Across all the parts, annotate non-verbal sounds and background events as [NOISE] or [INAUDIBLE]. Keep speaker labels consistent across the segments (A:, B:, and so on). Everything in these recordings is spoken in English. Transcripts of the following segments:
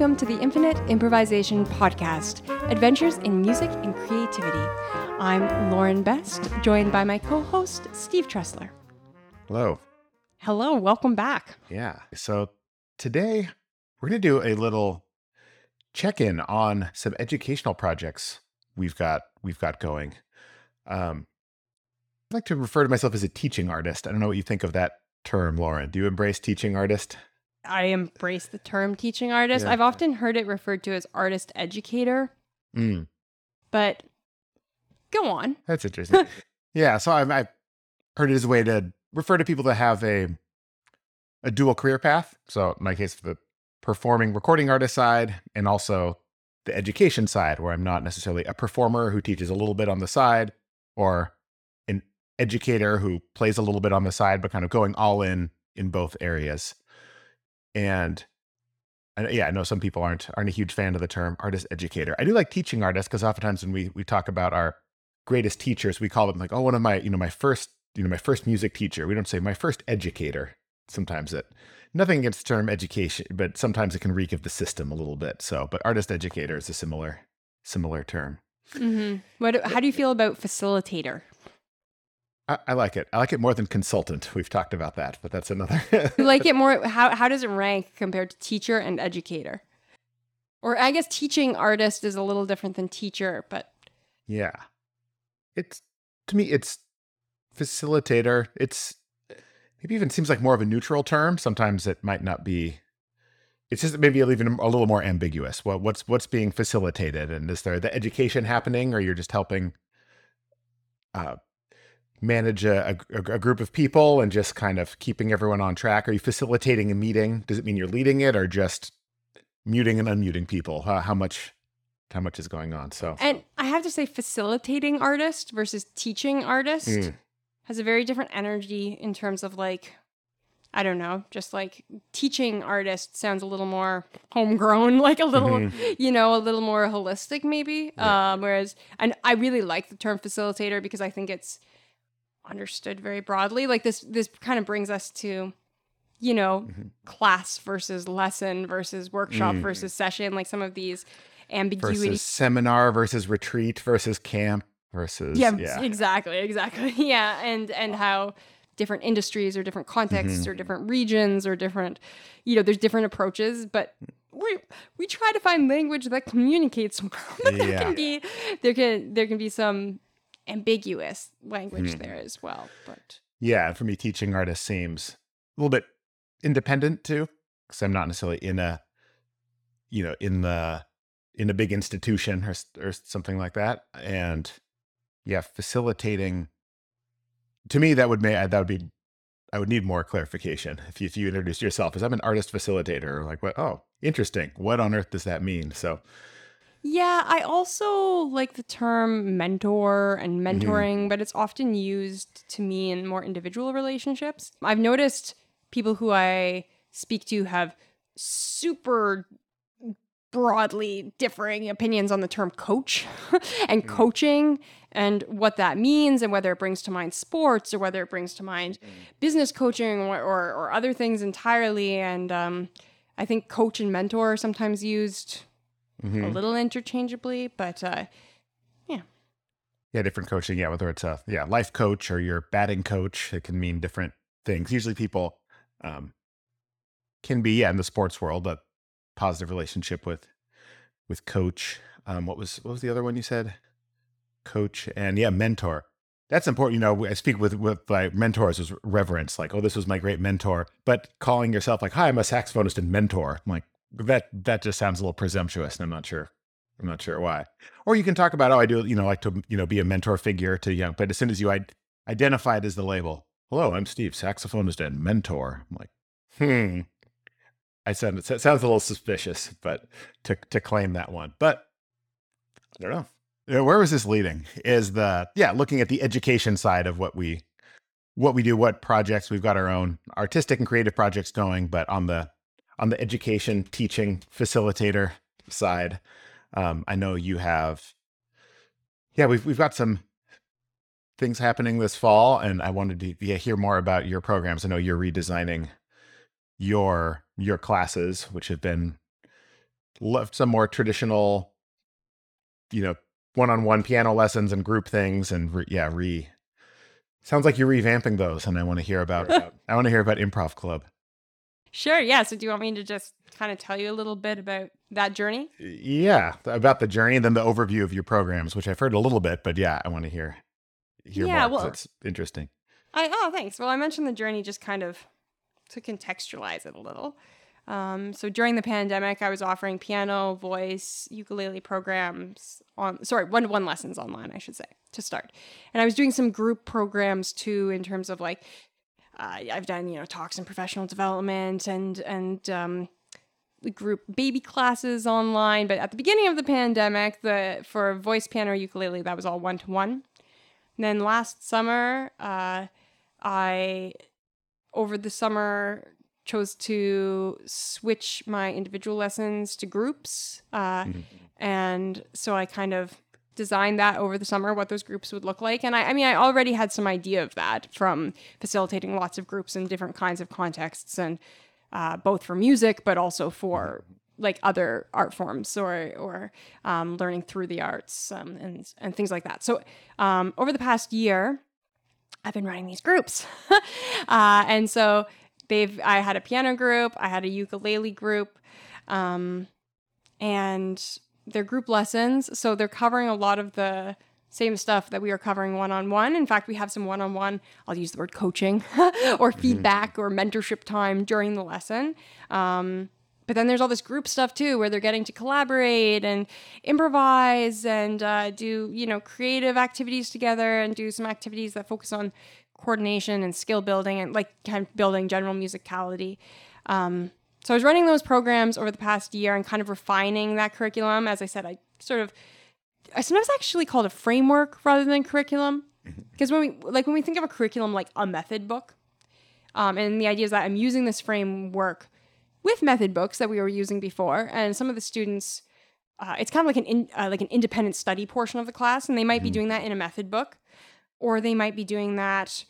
A: Welcome to the Infinite Improvisation Podcast Adventures in Music and Creativity. I'm Lauren Best, joined by my co host, Steve Treseler.
B: Hello.
A: Hello, welcome back.
B: Yeah. So today we're going to do a little check in on some educational projects we've got we've got going. Um, I like to refer to myself as a teaching artist. I don't know what you think of that term, Lauren. Do you embrace teaching artist?
A: I embrace the term teaching artist.
B: Yeah.
A: I've often heard it referred to as artist educator,
B: Mm,
A: but go on. [LAUGHS]
B: that's interesting. [LAUGHS] yeah. So I've, I've heard it as a way to refer to people that have a a dual career path. So in my case, the performing recording artist side, and also the education side, where I'm not necessarily a performer who teaches a little bit on the side, or an educator who plays a little bit on the side, but kind of going all in in both areas. And yeah, I know some people aren't aren't a huge fan of the term artist educator. I do like teaching artists because oftentimes when we we talk about our greatest teachers, we call them like, oh, one of my you know my first you know my first music teacher. We don't say my first educator. Sometimes it nothing against the term education, but sometimes it can reek of the system a little bit. So, but artist educator is a similar similar term.
A: Mm-hmm. What? How do you feel about facilitator?
B: I, I like it. I like it more than consultant. [LAUGHS] We've talked about that, but that's another. [LAUGHS]
A: You like it more? [LAUGHS] How how does it rank compared to teacher and educator? Or I guess teaching artist is a little different than teacher, but
B: Yeah. It's to me it's facilitator. It's maybe even seems like more of a neutral term. Sometimes it might not be it's just maybe even a little more ambiguous. What what's what's being facilitated and is there the education happening or you're just helping uh manage a, a, a group of people and just kind of keeping everyone on track? Are you facilitating a meeting? Does it mean you're leading it or just muting and unmuting people? How, how much how much is going on? So
A: and I have to say, facilitating artist versus teaching artist
B: Mm.
A: has a very different energy in terms of like, I don't know, just like teaching artist sounds a little more homegrown, [LAUGHS] like a little,
B: Mhm.
A: you know, a little more holistic maybe.
B: Yeah.
A: Um, whereas, and I really like the term facilitator because I think it's understood very broadly. Like this, this kind of brings us to, you know,
B: Mhm.
A: class versus lesson versus workshop
B: Mm.
A: versus session, like some of these ambiguity
B: versus seminar versus retreat versus camp versus
A: yeah,
B: yeah.
A: exactly exactly [LAUGHS] yeah and and how different industries or different contexts or different regions or different you know there's different approaches but we we try to find language that communicates [LAUGHS] well, but there can be there can there can be some ambiguous language
B: Mhm.
A: there as well but
B: yeah for me teaching artist seems a little bit independent too because i'm not necessarily in a you know in the in a big institution or, or something like that and yeah facilitating to me that would make that would be i would need more clarification if you, if you introduce yourself as i'm an artist facilitator or like what oh interesting what on earth does that mean so
A: Yeah, I also like the term mentor and
B: Mm-hmm.
A: mentoring, but it's often used to me in more individual relationships. I've noticed people who I speak to have super broadly differing opinions on the term coach [LAUGHS] and coaching and what that means and whether it brings to mind sports or whether it brings to mind business coaching or, or, or other things entirely. And um, I think coach and mentor are sometimes used
B: mhm.
A: a little interchangeably, but uh,
B: Yeah, Yeah, different coaching. Yeah, whether it's a yeah life coach or your batting coach, it can mean different things. Usually, people um, can be yeah in the sports world a positive relationship with with coach. Um, what was what was the other one you said? Coach and yeah, mentor. That's important. You know, I speak with with my mentors as reverence, like, oh, this was my great mentor. But calling yourself like, hi, I'm a saxophonist and mentor. I'm like that. That just sounds a little presumptuous, and I'm not sure. I'm not sure why. Or you can talk about, oh, I do, you know, like to, you know, be a mentor figure to young. But as soon as you I- identify it as the label, hello, I'm Steve, saxophonist and mentor. I'm like, hmm. I sound it sounds a little suspicious, but to to claim that one, but I don't know. Yeah, Where was this leading? Is the yeah, looking at the education side of what we what we do, what projects we've got our own artistic and creative projects going, but on the on the education, teaching, facilitator side, um, I know you have. Yeah, we've we've got some things happening this fall, and I wanted to yeah, hear more about your programs. I know you're redesigning your your classes, which have been left some more traditional, you know, one-on-one piano lessons and group things, and re, yeah, re. Sounds like you're revamping those, and I want to hear about. [LAUGHS] I want to hear about Improv Club.
A: Sure. Yeah. So, do you want me to just kind of tell you a little bit about that journey?
B: Yeah, about the journey, and then the overview of your programs, which I've heard a little bit, but yeah, I want to hear. Hear
A: Yeah,
B: more.
A: well-
B: it's interesting.
A: I oh thanks. Well, I mentioned the journey just kind of to contextualize it a little. Um, so during the pandemic, I was offering piano, voice, ukulele programs on sorry one to one lessons online, I should say, to start. And I was doing some group programs too, in terms of like uh, I've done you know talks and professional development and and um, group baby classes online. But at the beginning of the pandemic, the for voice, piano, ukulele, that was all one to one. Then last summer, uh, I over the summer chose to switch my individual lessons to groups, uh, and so I kind of designed that over the summer what those groups would look like and I, I mean i already had some idea of that from facilitating lots of groups in different kinds of contexts and uh, both for music but also for like other art forms or or um, learning through the arts um, and and things like that. So um, over the past year, I've been running these groups, [LAUGHS] uh, and so they've I had a piano group, I had a ukulele group, um, and they're group lessons. So they're covering a lot of the same stuff that we are covering one on one. In fact, we have some one on one, I'll use the word coaching [LAUGHS] or feedback or mentorship time during the lesson. Um, but then there's all this group stuff too, where they're getting to collaborate and improvise and uh, do, you know, creative activities together and do some activities that focus on coordination and skill building and like kind of building general musicality. Um, so I was running those programs over the past year and kind of refining that curriculum. As I said, I sort of I sometimes actually call it a framework rather than curriculum. Because when we like when we think of a curriculum like a method book, um, and the idea is that I'm using this framework with method books that we were using before, and some of the students, uh, it's kind of like an in, uh, like an independent study portion of the class, and they might be doing that in a method book, or they might be doing that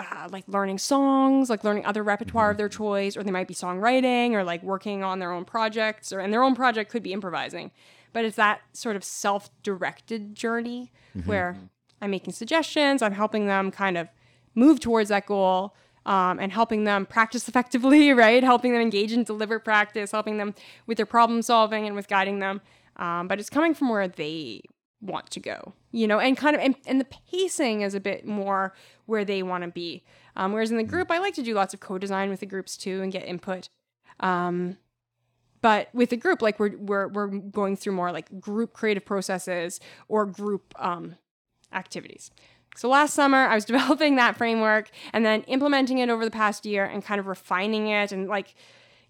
A: uh, like learning songs, like learning other repertoire of their choice, or they might be songwriting or like working on their own projects, or and their own project could be improvising. But it's that sort of self-directed journey where I'm making suggestions, I'm helping them kind of move towards that goal. Um, and helping them practice [LAUGHS] effectively, right? Helping them engage in deliberate practice, helping them with their problem solving and with guiding them. Um, but it's coming from where they want to go, you know, and kind of, and, and the pacing is a bit more where they want to be. Um, whereas in the group, I like to do lots of co-design with the groups too and get input. Um, but with the group, like we're we're we're going through more like group creative processes or group um, activities. So last summer, I was [LAUGHS] developing that framework and then implementing it over the past year and kind of refining it and like,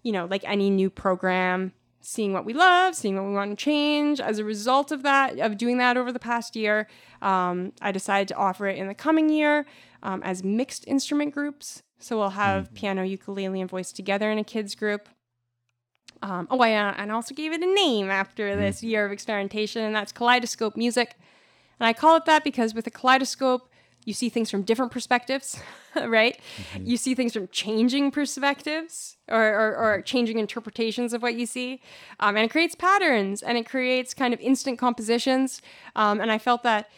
A: you know, like any new program, seeing what we love, seeing what we want to change. As a result of that, of doing that over the past year, um, I decided to offer it in the coming year um, as mixed instrument groups. So we'll have piano, ukulele, and voice together in a kids group. Um, oh, I uh, and also gave it a name after this year of experimentation, and that's Kaleidoscope Music. And I call it that because with a kaleidoscope, you see things from different perspectives, [LAUGHS] right? You see things from changing perspectives or, or, or changing interpretations of what you see. Um, and it creates patterns and it creates kind of instant compositions. Um, and I felt that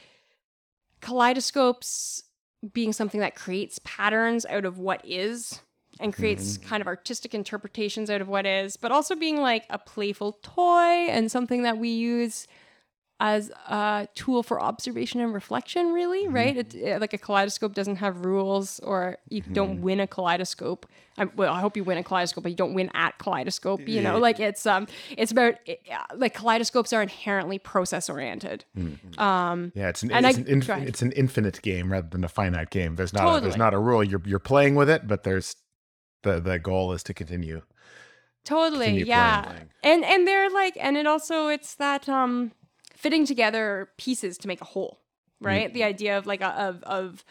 A: kaleidoscopes being something that creates patterns out of what is and creates kind of artistic interpretations out of what is, but also being like a playful toy and something that we use as a tool for observation and reflection, really, right? It, it- like a kaleidoscope doesn't have rules, or you don't win a kaleidoscope. I, well, I hope you win a kaleidoscope, but you don't win at kaleidoscope. You know, like it's um, it's about it- uh, like kaleidoscopes are inherently process oriented. Um,
B: Yeah, it's an,
A: And
B: it's,
A: I-
B: an inf- it's an infinite game rather than a finite game. There's not a, there's not a rule. You're you're playing with it, but there's the the goal is to continue.
A: totally
B: continue
A: yeah
B: playing.
A: and and they're like and it also it's that um fitting together pieces to make a whole right? The idea of like a, of of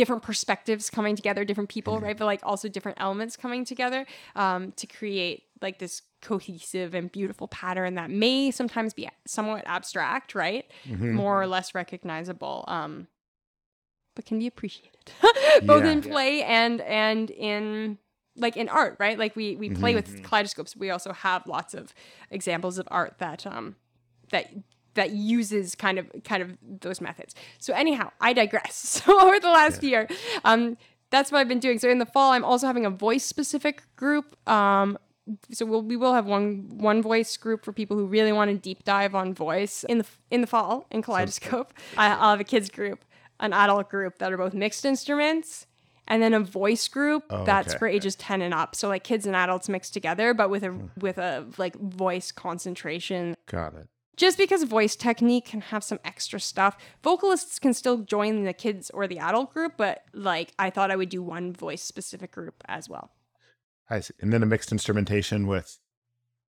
A: different perspectives coming together different people right? But like also different elements coming together um to create like this cohesive and beautiful pattern that may sometimes be somewhat abstract right? More or less recognizable um but can be appreciated. [LAUGHS] Both
B: Yeah.
A: in play and and in like in art, right? Like we we play with kaleidoscopes. We also have lots of examples of art that um that that uses kind of kind of those methods. So anyhow, I digress. [LAUGHS] So over the last year, um, that's what I've been doing. So in the fall, I'm also having a voice specific group. Um, so we'll, we will have one one voice group for people who really want to deep dive on voice in the in the fall in Kaleidoscope. I, I'll have a kids group, an adult group that are both mixed instruments, and then a voice group that's
B: okay.
A: for ages ten and up. So like kids and adults mixed together, but with a with a like voice concentration
B: Got it.
A: Just because voice technique can have some extra stuff, vocalists can still join the kids or the adult group, but like I thought I would do one voice specific group as well.
B: I see. And then a mixed instrumentation with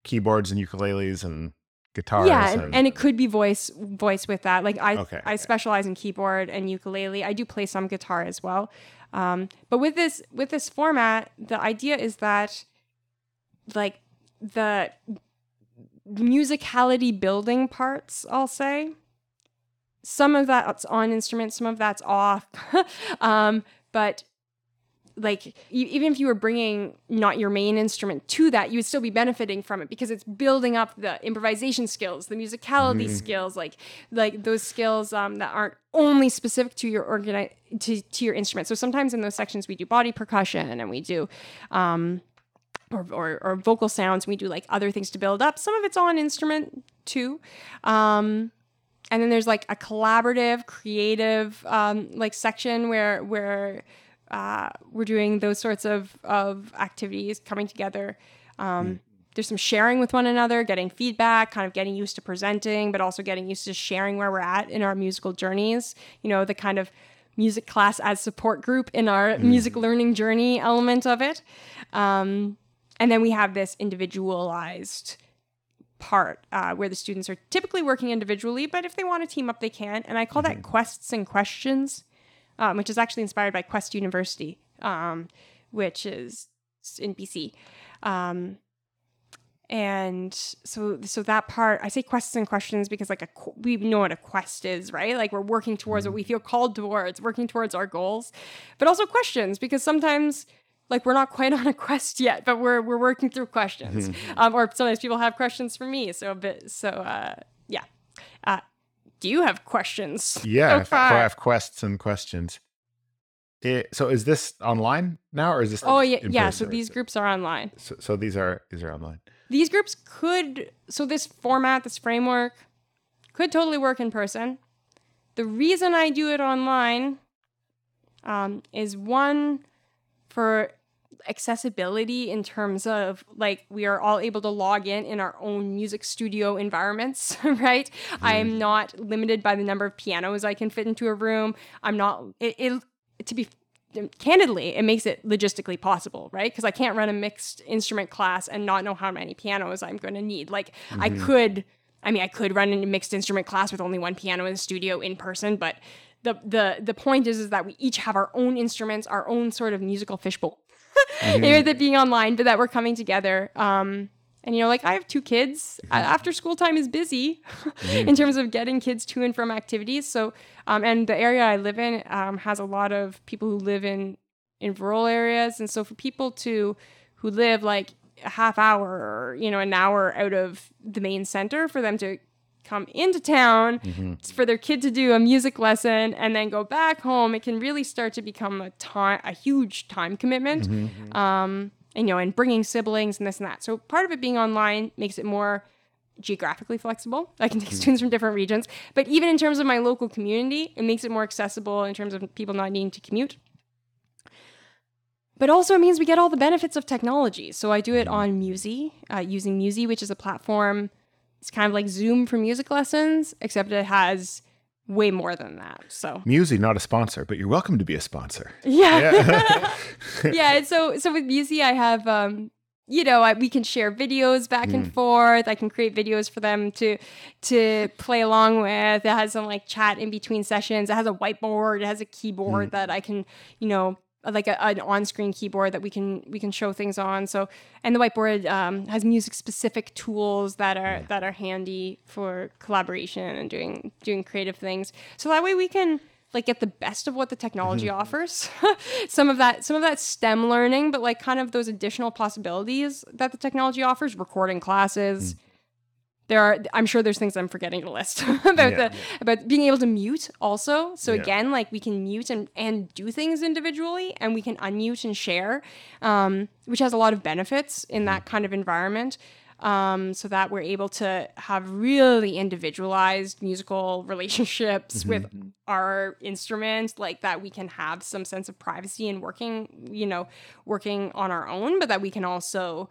B: keyboards and ukuleles and guitars.
A: yeah, and, and it could be voice voice with that. Like I
B: Okay,
A: I
B: okay.
A: specialize in keyboard and ukulele. I do play some guitar as well. Um, but with this with this format, the idea is that like the musicality building parts, I'll say. Some of that's on instruments, some of that's off. [LAUGHS] um, but like even if you were bringing not your main instrument to that you would still be benefiting from it because it's building up the improvisation skills the musicality skills like like those skills um, that aren't only specific to your organi- to, to your instrument so sometimes in those sections we do body percussion and we do um, or, or, or vocal sounds we do like other things to build up. Some of it's on instrument too. Um, and then there's like a collaborative creative um, like section where where uh, we're doing those sorts of of activities coming together. Um, there's some sharing with one another getting feedback kind of getting used to presenting but also getting used to sharing where we're at in our musical journeys. You know the kind of music class as support group in our music learning journey element of it. Um, and then we have this individualized part uh, where the students are typically working individually, but if they want to team up, they can. And I call that quests and questions, um, which is actually inspired by Quest University, um, which is in BC. Um, and so, so that part, I say quests and questions because, like, a we know what a quest is, right? Like, we're working towards what we feel called towards, working towards our goals, but also questions because sometimes like we're not quite [LAUGHS] on a quest yet, but we're we're working through questions. um, or sometimes people have questions for me. So a bit. So uh, yeah. Uh, do you have questions?
B: yeah,
A: so
B: I have-
A: far?
B: I have quests and questions. It, so is this online now or is this?
A: Oh yeah, yeah. So these groups are online.
B: So, so these are these are online.
A: These groups could. So this format, this framework, could totally work in person. The reason I do it online um, is one for accessibility in terms of like we are all able to log in in our own music studio environments [LAUGHS] right? I am mm. not limited by the number of pianos i can fit into a room. I'm not it, it to be candidly it makes it logistically possible right? Because i can't run a mixed instrument class and not know how many pianos i'm going to need. Like i mm-hmm. could i mean i could run a mixed instrument class with only one piano in the studio in person but the the the point is is that we each have our own instruments our own sort of musical fishbowl [LAUGHS] with it being online, but that we're coming together. Um, and you know, like I have two kids. Uh, After school time is busy [LAUGHS] in terms of getting kids to and from activities. So, um, and the area I live in um, has a lot of people who live in in rural areas, and so for people to who live like a half hour or you know an hour out of the main center, for them to come into town for their kid to do a music lesson and then go back home it can really start to become a time a huge time commitment um and, you know and bringing siblings and this and that. So part of it being online makes it more geographically flexible. I can take students from different regions but even in terms of my local community it makes it more accessible in terms of people not needing to commute. But also it means we get all the benefits of technology. So I do it on Musi, uh, using Musi, which is a platform. It's kind of like Zoom for music lessons, except it has way more than that. So
B: Musi, not a sponsor, but you're welcome to be a sponsor.
A: yeah, yeah. [LAUGHS] And so so with Musi, I have um, you know, I, we can share videos back and forth. I can create videos for them to to play along with. It has some like chat in between sessions. It has a whiteboard. It has a keyboard that I can, you know, like a, an on-screen keyboard that we can we can show things on. So and the whiteboard um, has music-specific tools that are that are handy for collaboration and doing doing creative things. So that way we can like get the best of what the technology
B: Mm-hmm.
A: offers [LAUGHS] some of that some of that stem learning but like kind of those additional possibilities that the technology offers recording classes
B: Mm.
A: There are i'm sure there's things i'm forgetting to list [LAUGHS] about
B: Yeah.
A: the about being able to mute also so
B: Yeah.
A: again like we can mute and and do things individually and we can unmute and share um, which has a lot of benefits in that kind of environment um, so that we're able to have really individualized musical relationships with our instruments like that we can have some sense of privacy and working you know working on our own but that we can also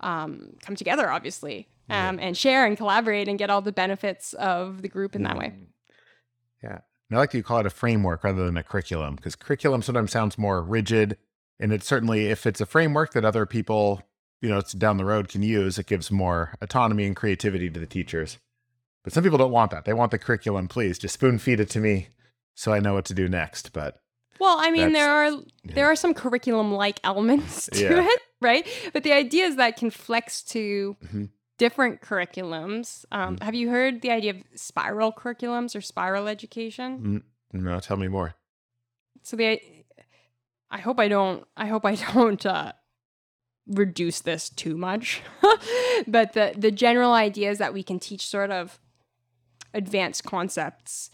A: um, come together obviously um, and share and collaborate and get all the benefits of the group in that way
B: Yeah. And I like that you call it a framework rather than a curriculum because curriculum sometimes sounds more rigid. And it's certainly, if it's a framework that other people, you know, it's down the road can use, it gives more autonomy and creativity to the teachers. But some people don't want that. They want the curriculum, please. Just spoon feed it to me so I know what to do next. But
A: Well, I mean, there are
B: yeah.
A: there are some curriculum like elements [LAUGHS] to
B: Yeah.
A: it, right? But the idea is that can flex to
B: Mhm.
A: Different curriculums. Um,
B: Mm.
A: Have you heard the idea of spiral curriculums or spiral education?
B: mm, no, tell me more.
A: So the I hope I don't I hope I [LAUGHS] don't uh, reduce this too much, [LAUGHS] but the the general idea is that we can teach sort of advanced concepts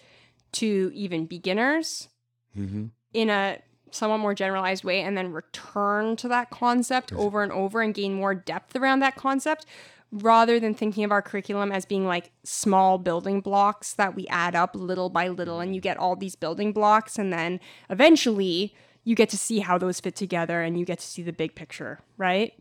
A: to even beginners
B: Mm-hmm.
A: in a somewhat more generalized way and then return to that concept over and over and gain more depth around that concept rather than thinking of our curriculum as being like small building blocks that we add up little by little and you get all these building blocks and then eventually you get to see how those fit together and you get to see the big picture right?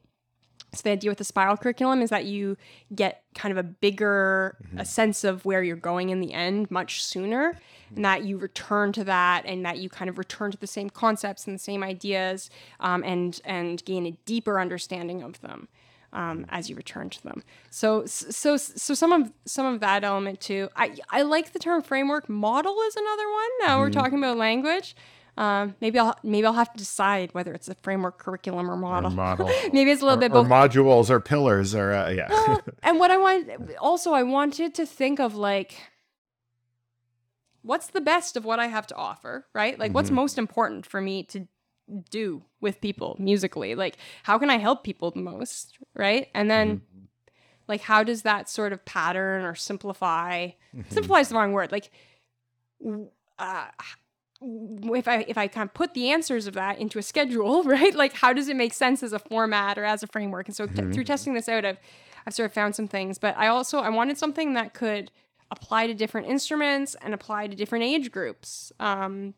A: So the idea with the spiral curriculum is that you get kind of a bigger a sense of where you're going in the end much sooner and that you return to that and that you kind of return to the same concepts and the same ideas um, and and gain a deeper understanding of them um, as you return to them so so so some of some of that element too i i like the term framework model is another one now we're talking about language um, maybe I'll maybe I'll have to decide whether it's a framework, curriculum, or model.
B: model. [LAUGHS]
A: maybe it's a little
B: or,
A: bit
B: or
A: both.
B: modules or pillars or, uh, yeah.
A: Well, [LAUGHS] and what I want also, I wanted to think of like, what's the best of what I have to offer, right? Like, what's most important for me to do with people musically? Like, how can I help people the most, right? And then, like, how does that sort of pattern or simplify? Simplify is the wrong word. Like, uh, if I if I kind of put the answers of that into a schedule, [LAUGHS] right? Like how does it make sense as a format or as a framework? And so t- through testing this out, I've I've sort of found some things. But I also I wanted something that could apply to different instruments and apply to different age groups. Um,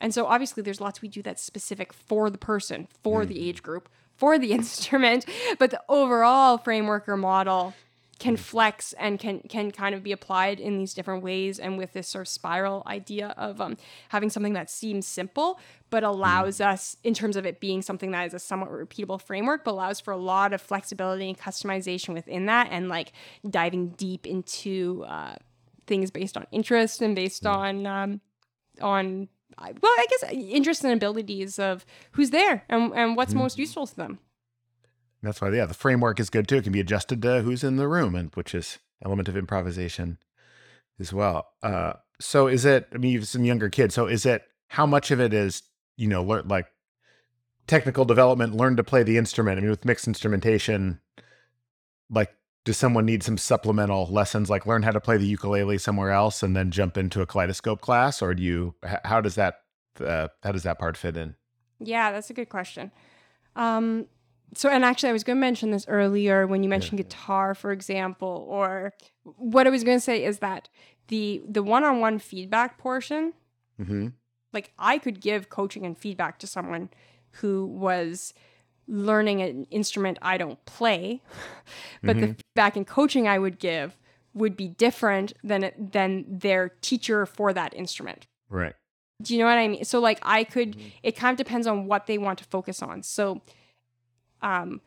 A: and so obviously there's lots we do that's specific for the person, for the age group, for the [LAUGHS] instrument, but the overall framework or model can flex and can can kind of be applied in these different ways and with this sort of spiral idea of um, having something that seems simple but allows us in terms of it being something that is a somewhat repeatable framework but allows for a lot of flexibility and customization within that and like diving deep into uh, things based on interest and based on um, on well i guess interests and abilities of who's there and, and what's most useful to them
B: That's why, yeah, the framework is good too. It can be adjusted to who's in the room, and which is element of improvisation as well. Uh, so, is it? I mean, you've some younger kids. So, is it? How much of it is you know, learn like technical development, learn to play the instrument? I mean, with mixed instrumentation, like, does someone need some supplemental lessons, like learn how to play the ukulele somewhere else, and then jump into a kaleidoscope class, or do you? How does that? Uh, how does that part fit in?
A: Yeah, that's a good question. Um, so, and actually, I was going to mention this earlier when you mentioned guitar, for example, or what I was going to say is that the the one on one feedback portion,
B: Mm-hmm.
A: like I could give coaching and feedback to someone who was learning an instrument I don't play, [LAUGHS] but the feedback and coaching I would give would be different than than their teacher for that instrument.
B: Right.
A: Do you know what I mean? So like I could it kind of depends on what they want to focus on. So um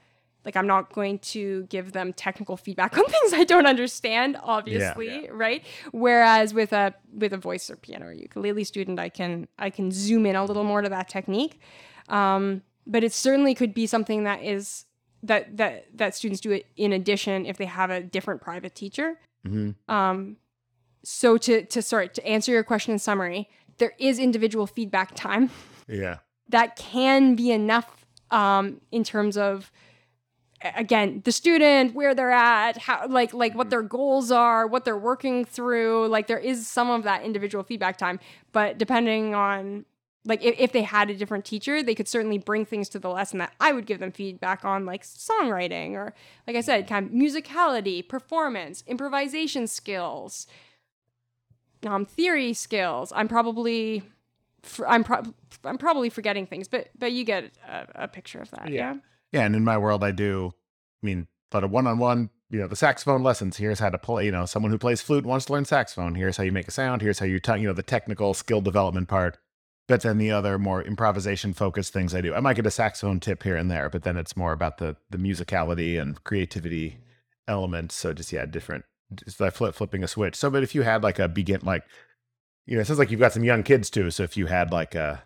A: like I'm not going to give them technical feedback [LAUGHS] on things I don't understand, obviously, Yeah. right? Whereas with a with a voice or piano or ukulele student, I can I can zoom in a little more to that technique. Um, but it certainly could be something that is that that that students do it in addition if they have a different private teacher.
B: Mm-hmm.
A: Um, so to to sorry to answer your question in summary, there is individual feedback time
B: Yeah.
A: that can be enough um, in terms of again the student where they're at how like like what their goals are what they're working through like there is some of that individual feedback time but depending on like if, if they had a different teacher they could certainly bring things to the lesson that i would give them feedback on like songwriting or like i said kind of musicality performance improvisation skills um, theory skills i'm probably I'm pro- I'm probably forgetting things, but but you get a, a picture of that.
B: Yeah.
A: Yeah.
B: Yeah, and in my world, I do. I mean, but a lot of one-on-one. You know, the saxophone lessons. Here's how to play. You know, someone who plays flute wants to learn saxophone. Here's how you make a sound. Here's how you, t- you know, the technical skill development part. But then the other more improvisation-focused things I do. I might get a saxophone tip here and there, but then it's more about the the musicality and creativity elements. So just yeah, different. Just like flip flipping a switch. So, but if you had like a begin like, you know, it sounds like you've got some young kids too. So if you had like a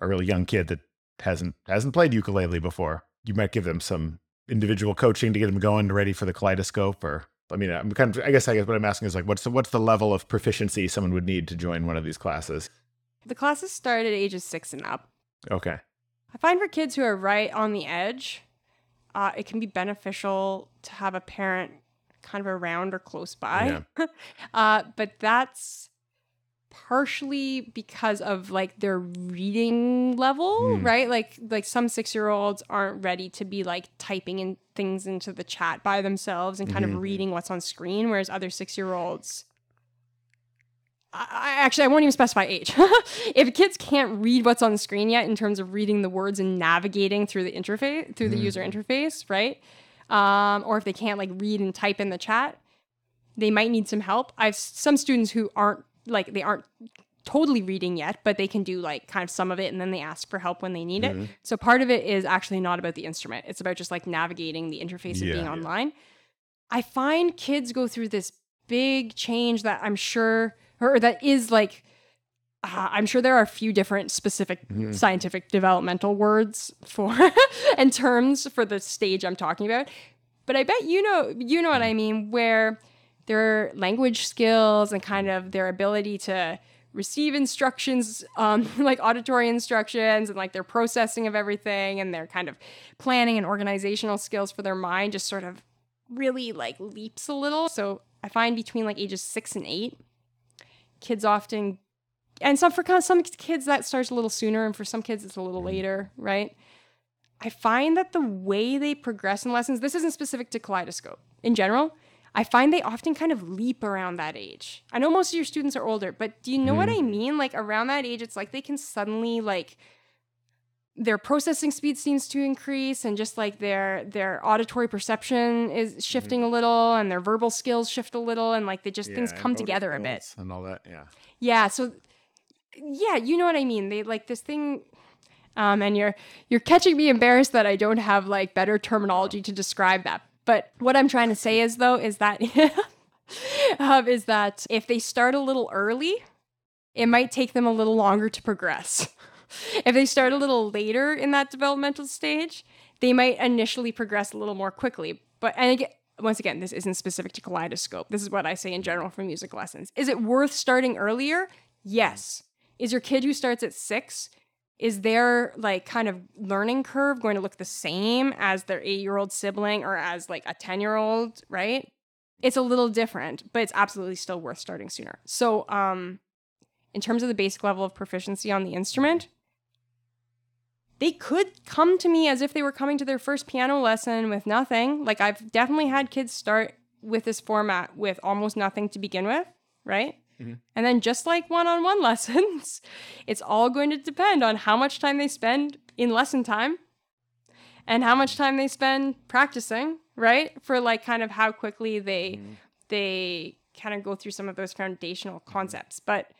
B: a really young kid that hasn't hasn't played ukulele before, you might give them some individual coaching to get them going, ready for the kaleidoscope. Or I mean, I'm kind of I guess I guess what I'm asking is like, what's the what's the level of proficiency someone would need to join one of these classes?
A: The classes start at ages six and up.
B: Okay,
A: I find for kids who are right on the edge, uh, it can be beneficial to have a parent kind of around or close by. Yeah. [LAUGHS] uh, but that's partially because of like their reading level,
B: Hmm.
A: right? Like like some 6-year-olds aren't ready to be like typing in things into the chat by themselves and kind
B: Mhm.
A: of reading what's on screen whereas other 6-year-olds I, actually I won't even specify age. [LAUGHS] if kids can't read what's on the screen yet in terms of reading the words and navigating through the interface through the user interface, right? Um, or if they can't like read and type in the chat, they might need some help. I've some students who aren't like they aren't totally reading yet, but they can do like kind of some of it and then they ask for help when they need it. So part of it is actually not about the instrument. It's about just like navigating the interface of
B: Yeah.
A: being
B: Yeah.
A: online. I find kids go through this big change that I'm sure or that is like uh, I'm sure there are a few different specific
B: Mhm.
A: scientific developmental words for [LAUGHS] and terms for the stage I'm talking about. But I bet you know you know what I mean where their language skills and kind of their ability to receive instructions um, [LAUGHS] like auditory instructions and like their processing of everything and their kind of planning and organizational skills for their mind just sort of really like leaps a little so i find between like ages six and eight kids often and some for kind of some kids that starts a little sooner and for some kids it's a little mm-hmm. later right? I find that the way they progress in lessons this isn't specific to kaleidoscope in general i find they often kind of leap around that age. I know most of your students are older but do you know what mm-hmm. i mean? Like around that age it's like they can suddenly like their processing speed seems to increase and just like their their auditory perception is shifting a little and their verbal skills shift a little and like they just things come together a bit.
B: and all that. Yeah,
A: yeah so yeah you know what i mean. They like this thing um and you're you're catching me embarrassed that i don't have like better terminology to describe that. But what i'm trying to say is though is that [LAUGHS] um, is that if they start a little early it might take them a little longer to progress [LAUGHS] if they start a little later in that developmental stage they might initially progress a little more quickly but and again once again, this isn't specific to Kaleidoscope. This is what I say in general for music lessons. Is it worth starting earlier? Yes. Is your kid who starts at six, is their like kind of learning curve going to look the same as their eight year old sibling or as like a 10 year old, right? It's a little different, but it's absolutely still worth starting sooner. So, um, in terms of the basic level of proficiency on the instrument, they could come to me as if they were coming to their first piano lesson with nothing. Like I've definitely had kids start with this format with almost nothing to begin with, right?
B: Mhm.
A: And then just like one-on-one [LAUGHS] lessons, it's all going to depend on how much time they spend in lesson time and how much time they spend practicing, right? For like kind of how quickly they they kind of go through some of those foundational concepts. But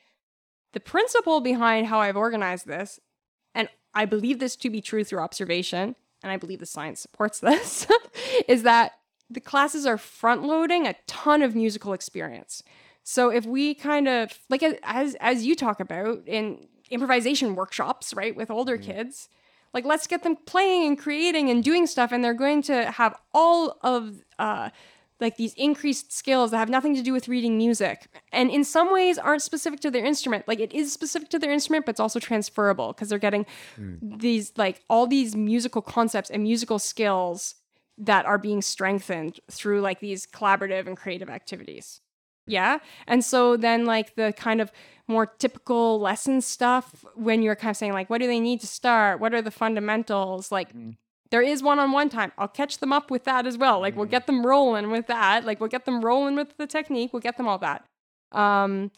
A: the principle behind how I've organized this, I believe this to be true through observation, and I believe the science supports [LAUGHS] this, is that the classes are front loading a ton of musical experience. So if we kind of like as as you talk about in improvisation workshops, right, with older kids, like let's get them playing and creating and doing stuff, and they're going to have all of uh, like these increased skills that have nothing to do with reading music. And in some ways aren't specific to their instrument. Like it is specific to their instrument but it's also transferable because they're getting hmm. these like all these musical concepts and musical skills that are being strengthened through like these collaborative and creative activities. Yeah? And so then like the kind of more typical lesson stuff when you're kind of saying like what do they need to start? What are the fundamentals? Like hmm. There is one-on-one time. I'll catch them up with that as well. Like we'll get them rolling with that. Like we'll get them rolling with the technique. We'll get them all that. Um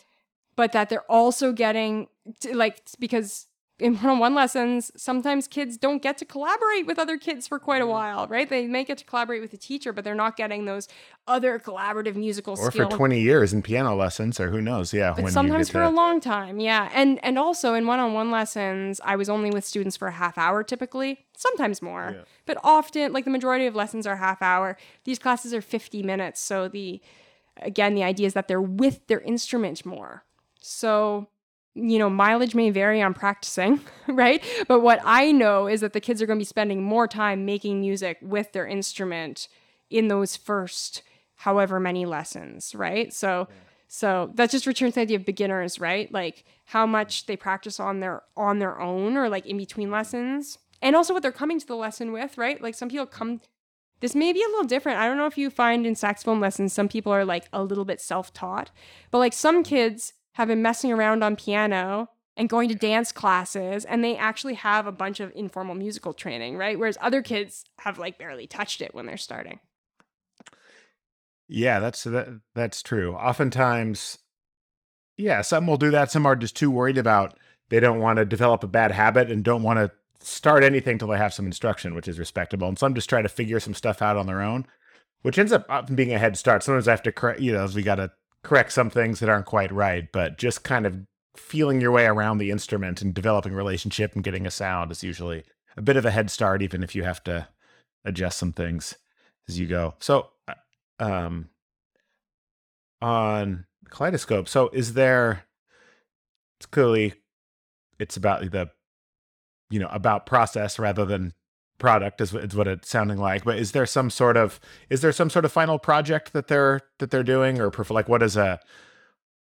A: but that they're also getting to, like because in one-on-one lessons sometimes kids don't get to collaborate with other kids for quite a mm. while right they may get to collaborate with the teacher but they're not getting those other collaborative musical
B: Or
A: skills
B: for 20 years in piano lessons, or who knows? Yeah.
A: but sometimes for a long time yeah and and also in one-on-one lessons i was only with students for a half hour typically sometimes more
B: Yeah.
A: but often like the majority of lessons are half hour these classes are 50 minutes so the again the idea is that they're with their instrument more so you know mileage may vary on practicing [LAUGHS] right but what i know is that the kids are going to be spending more time making music with their instrument in those first however many lessons right so so that just returns to the idea of beginners, right? Like how much mm-hmm. they practice on their on their own or like in between lessons. And also what they're coming to the lesson with, right? Like some people come this may be a little different. I don't know if you find in saxophone lessons some people are like a little bit self-taught, but like some mm-hmm. kids have been messing around on piano and going to dance classes and they actually have a bunch of informal musical training, right? Whereas other mm-hmm. kids have like barely touched it when they're starting.
B: Yeah, that's uh, that, that's true. Oftentimes, yeah, some will do that. Some are just too worried about they don't want to develop a bad habit and don't want to start anything till they have some instruction, which is respectable. And some just try to figure some stuff out on their own, which ends up often being a head start. Sometimes I have to correct, you know, we got to correct some things that aren't quite right, but just kind of feeling your way around the instrument and developing a relationship and getting a sound is usually a bit of a head start, even if you have to adjust some things as you go. So, uh, um, on Kaleidoscope, so is there? It's clearly it's about the, you know, about process rather than product is, what- is what it's sounding like. But is there some sort of is there some sort of final project that they're that they're doing, or prefer, like what is a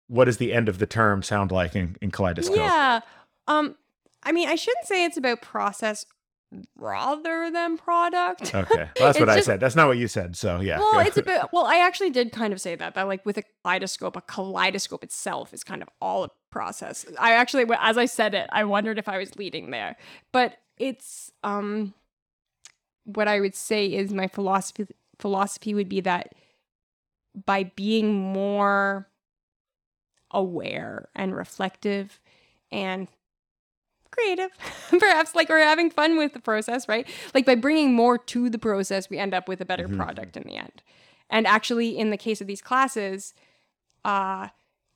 B: what does the end of the term sound like in, in Kaleidoscope?
A: Yeah. Um I mean, I shouldn't say it's about process rather than product.
B: Okay, well, that's [LAUGHS] what
A: It's
B: I said. That's not what you said. So yeah.
A: Well, it's about well, I actually did kind of say that that like with a kaleidoscope, a kaleidoscope itself is kind of all a process. I actually as I said it, I wondered if I was leading there. But it's um what I would say is my philosophy philosophy would be that by being more aware and reflective and creative [LAUGHS] perhaps like we're having fun with the process right like by bringing more to the process we end up with a better
B: Mhm.
A: product in the end and actually in the case of these classes uh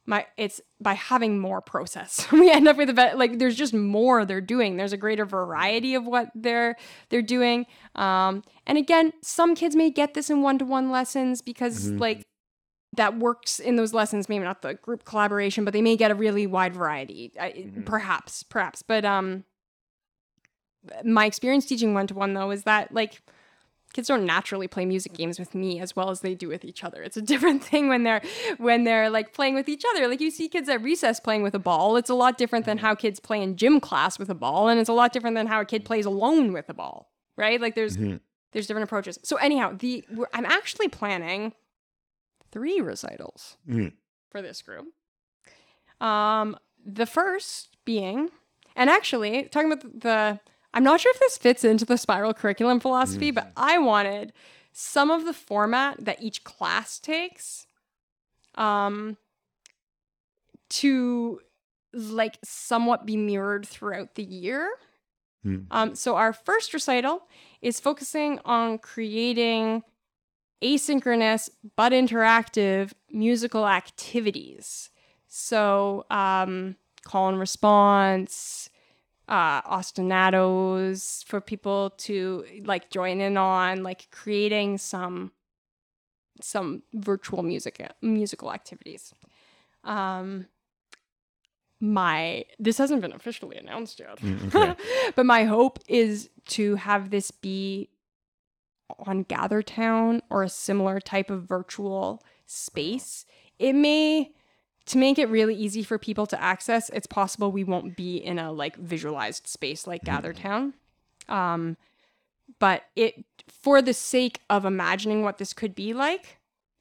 A: my it's by having more process [LAUGHS] we end up with a better like there's just more they're doing there's a greater variety of what they're they're doing um and again some kids may get this in one-to-one lessons because
B: Mhm.
A: like that works in those lessons maybe not the group collaboration but they may get a really wide variety I,
B: Mhm.
A: perhaps perhaps but um my experience teaching one-to-one though is that like kids don't naturally play music games with me as well as they do with each other. It's a different [LAUGHS] thing when they're when they're like playing with each other. Like you see kids at recess playing with a ball. It's a lot different than how kids play in gym class with a ball and it's a lot different than how a kid plays alone with a ball right? Like there's
B: Mhm.
A: there's different approaches. So anyhow the we're- i'm actually planning three recitals
B: Mm.
A: for this group. Um the first being and actually talking about the, the i'm not sure if this fits into the spiral curriculum philosophy but i wanted some of the format that each class takes um to like somewhat be mirrored throughout the year
B: Mm.
A: um, so our first recital is focusing on creating asynchronous but interactive musical activities. So um, call and response, uh, ostinatos for people to like join in on, like creating some some virtual music musical activities. Um, my this hasn't been officially announced yet
B: Mm, okay. [LAUGHS]
A: but my hope is to have this be on GatherTown or a similar type of virtual space, it may to make it really easy for people to access, it's possible we won't be in a like visualized space like GatherTown. Um, but it for the sake of imagining what this could be like,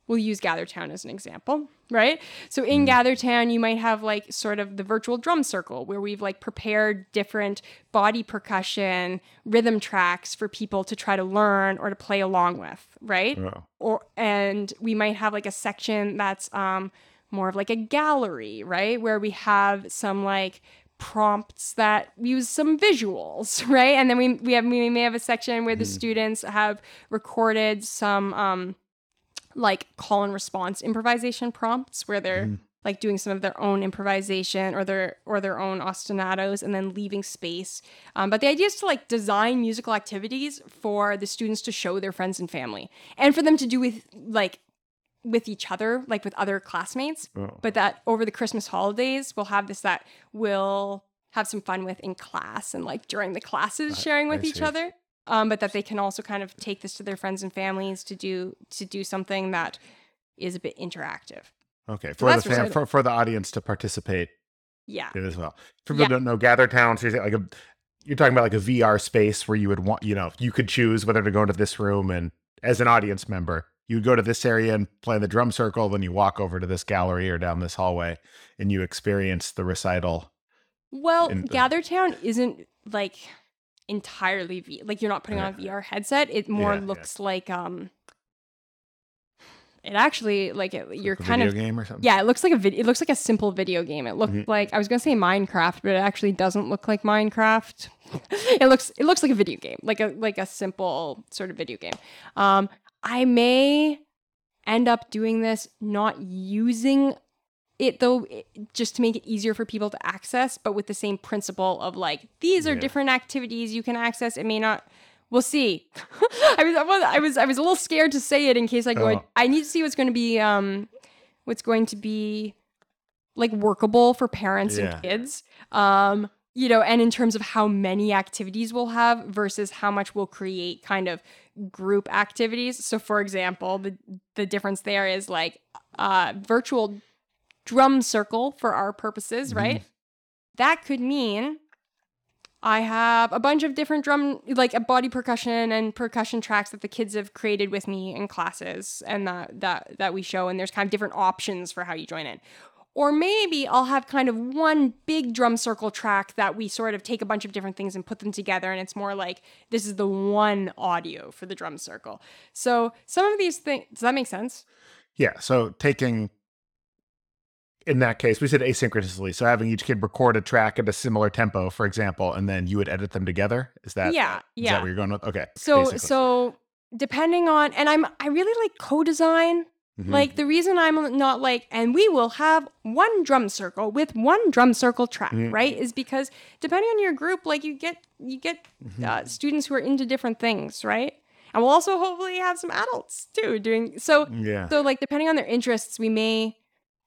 A: we'll use GatherTown as an example, right? So in GatherTown, you might have like sort of the virtual drum circle where we've like prepared different body percussion, rhythm tracks for people to try to learn or to play along with, right?
B: Oh.
A: Or and we might have like a section that's um more of like a gallery, right? Where we have some like prompts that use some visuals, [LAUGHS] right? And then we we have we may have a section where the students have recorded some um like call and response improvisation prompts where they're like doing some of their own improvisation or their or their own ostinatos and then leaving space um, but the idea is to like design musical activities for the students to show their friends and family and for them to do with like with each other like with other classmates
B: Oh.
A: but that over the christmas holidays we'll have this that we'll have some fun with in class and like during the classes sharing with
B: I
A: each
B: see.
A: other um, but that they can also kind of take this to their friends and families to do to do something that is a bit interactive
B: Okay, for the fam- for, for the audience to participate
A: yeah
B: in as well. For people
A: Yeah.
B: don't know, Gather Town, so you're like a, you're talking about like a VR space where you would want, you know, you could choose whether to go into this room, and as an audience member, you would go to this area and play the drum circle, then you walk over to this gallery or down this hallway, and you experience the recital.
A: Well,
B: the-
A: GatherTown isn't like entirely v- like you're not putting on a VR headset. It more
B: Yeah, yeah.
A: looks like um it actually like it, you're
B: like a
A: kind
B: video
A: of
B: game or something.
A: yeah, it looks like a vid- it looks like a simple video game. It looked
B: Mhm.
A: like I was going to say Minecraft, but it actually doesn't look like Minecraft. [LAUGHS] it looks it looks like a video game, like a like a simple sort of video game. Um I may end up doing this not using it though i- just to make it easier for people to access but with the same principle of like these are
B: Yeah.
A: different activities you can access it may not we'll see [LAUGHS] I, was, I was i was i was a little scared to say it in case i go
B: Oh.
A: i need to see what's going to be um what's going to be like workable for parents
B: Yeah.
A: and kids um you know and in terms of how many activities we'll have versus how much we'll create kind of group activities so for example the the difference there is like uh virtual drum circle for our purposes
B: Mhm.
A: right that could mean I have a bunch of different drum, like a body percussion and percussion tracks that the kids have created with me in classes, and that that that we show. And there's kind of different options for how you join in. Or maybe I'll have kind of one big drum circle track that we sort of take a bunch of different things and put them together, and it's more like this is the one audio for the drum circle. So some of these things, does that make sense?
B: Yeah. So taking in that case, we said asynchronously. So having each kid record a track at a similar tempo, for example, and then you would edit them together. Is that
A: Yeah,
B: Is
A: yeah.
B: that where you're going with? Okay.
A: So so depending on, and I'm I really like co-design.
B: Mhm.
A: Like the reason I'm not like, and we will have one drum circle with one drum circle track,
B: Mhm.
A: right? Is because depending on your group, like you get you get
B: Mm-hmm.
A: uh, students who are into different things, right? And we'll also hopefully have some adults too doing so.
B: yeah.
A: So like depending on their interests, we may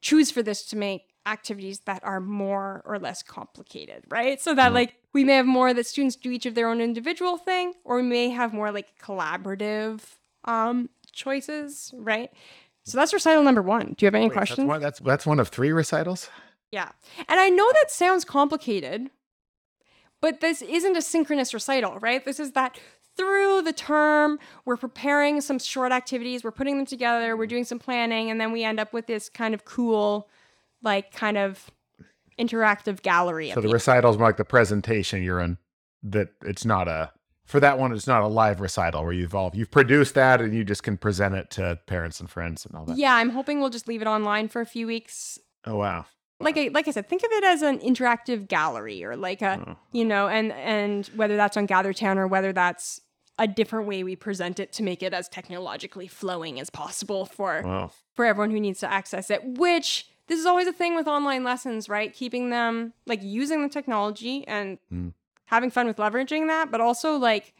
A: choose for this to make activities that are more or less complicated, right? So that
B: Mhm.
A: like we may have more that students do each of their own individual thing, or we may have more like collaborative um choices, right? So that's recital number one. Do you have any
B: Wait, that's
A: questions?
B: one, that's that's one of three recitals.
A: Yeah. And I know that sounds complicated, but this isn't a synchronous recital, right? This is that through the term, we're preparing some short activities, we're putting them together, we're mm-hmm. doing some planning, and then we end up with this kind of cool, like, kind of interactive gallery.
B: So the
A: the
B: recital is more like the presentation you're in. That it's not a for that one. It's not a live recital where you've all you've produced that and you just can present it to parents and friends and all that.
A: yeah, I'm hoping we'll just leave it online for a few weeks.
B: Oh wow.
A: Like I, like I said, think of it as an interactive gallery or like a,
B: Oh.
A: you know, and and whether that's on GatherTown or whether that's a different way we present it to make it as technologically flowing as possible for
B: Wow.
A: for everyone who needs to access it. Which this is always a thing with online lessons, right? Keeping them like using the technology and
B: Mm.
A: Having fun with leveraging that, but also like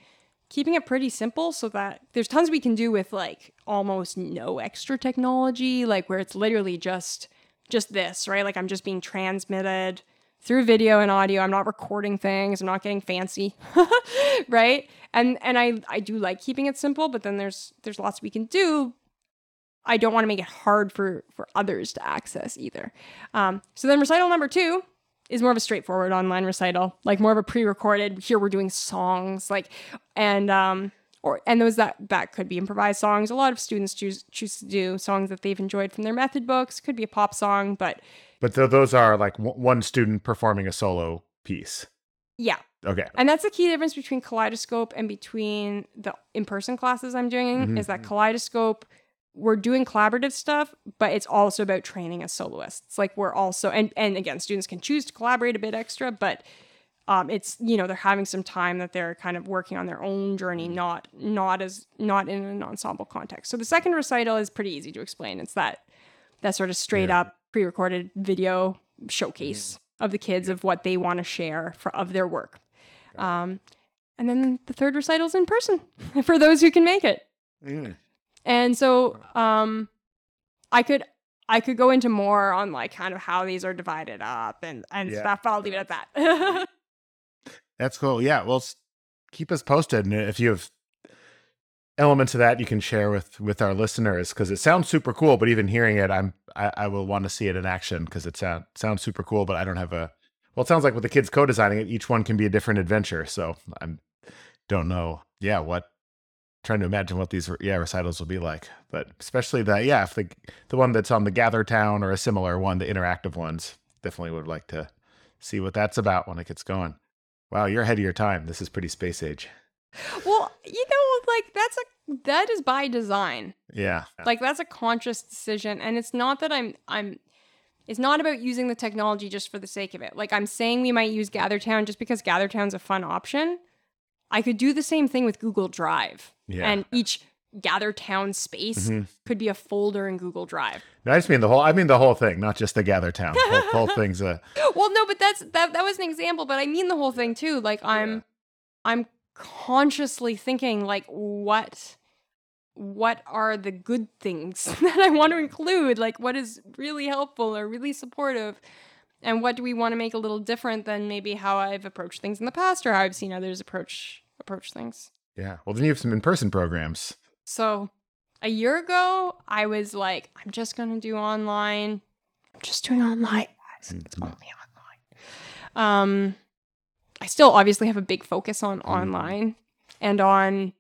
A: keeping it pretty simple so that there's tons we can do with like almost no extra technology, like where it's literally just just this, right? Like I'm just being transmitted through video and audio. I'm not recording things. I'm not getting fancy, [LAUGHS] right? And and I I do like keeping it simple, but then there's there's lots we can do. I don't want to make it hard for for others to access either. Um, so then recital number two is more of a straightforward online recital, like more of a pre-recorded. Here we're doing songs, like and um or and those that that could be improvised songs. A lot of students choose choose to do songs that they've enjoyed from their method books. Could be a pop song, but
B: But th- those are like w- one student performing a solo piece.
A: yeah,
B: Okay.
A: And that's the key difference between Kaleidoscope and between the in person classes I'm doing
B: Mhm.
A: is that Kaleidoscope, we're doing collaborative stuff, but it's also about training as soloists. Like we're also and and again, students can choose to collaborate a bit extra, but um, it's you know they're having some time that they're kind of working on their own journey, not not as not in an ensemble context. So the second recital is pretty easy to explain. It's that that sort of straight
B: Yeah.
A: up pre-recorded video showcase of the kids of what they want to share for, of their work. Um, and then the third recital is in person [LAUGHS] for those who can make it. And so um, I could I could go into more on like kind of how these are divided up and and
B: Yeah.
A: stuff. But I'll leave it at that. [LAUGHS]
B: That's cool. Yeah. Well, keep us posted. And if you have elements of that you can share with with our listeners because it sounds super cool but even hearing it i'm i, I will want to see it in action because it sound, sounds super cool but i don't have a well it sounds like with the kids co-designing it each one can be a different adventure so i'm don't know yeah what trying to imagine what these yeah recitals will be like but especially the yeah if the the one that's on the gather town or a similar one the interactive ones definitely would like to see what that's about when it gets going wow you're ahead of your time this is pretty space age
A: well, you know, like that's a that is by design.
B: yeah
A: Like that's a conscious decision, and it's not that I'm I'm. It's not about using the technology just for the sake of it. Like I'm saying, we might use GatherTown just because GatherTown's a fun option. I could do the same thing with Google Drive,
B: Yeah.
A: and each gather town space
B: Mhm.
A: could be a folder in Google Drive.
B: No, I just mean the whole. I mean the whole thing, not just the gather town. Whole, whole [LAUGHS] thing's a.
A: well no but that's that that was an example but i mean the whole thing too like i'm
B: Yeah.
A: i'm consciously thinking like what what are the good things [LAUGHS] that i want to include like what is really helpful or really supportive and what do we want to make a little different than maybe how i've approached things in the past or how i've seen others approach approach things
B: Yeah. Well, then you have some in-person programs.
A: so a year ago i was like i'm just going to do online i'm just doing online guys it's
B: Mhm.
A: only online um i still obviously have a big focus on
B: Mhm.
A: online and on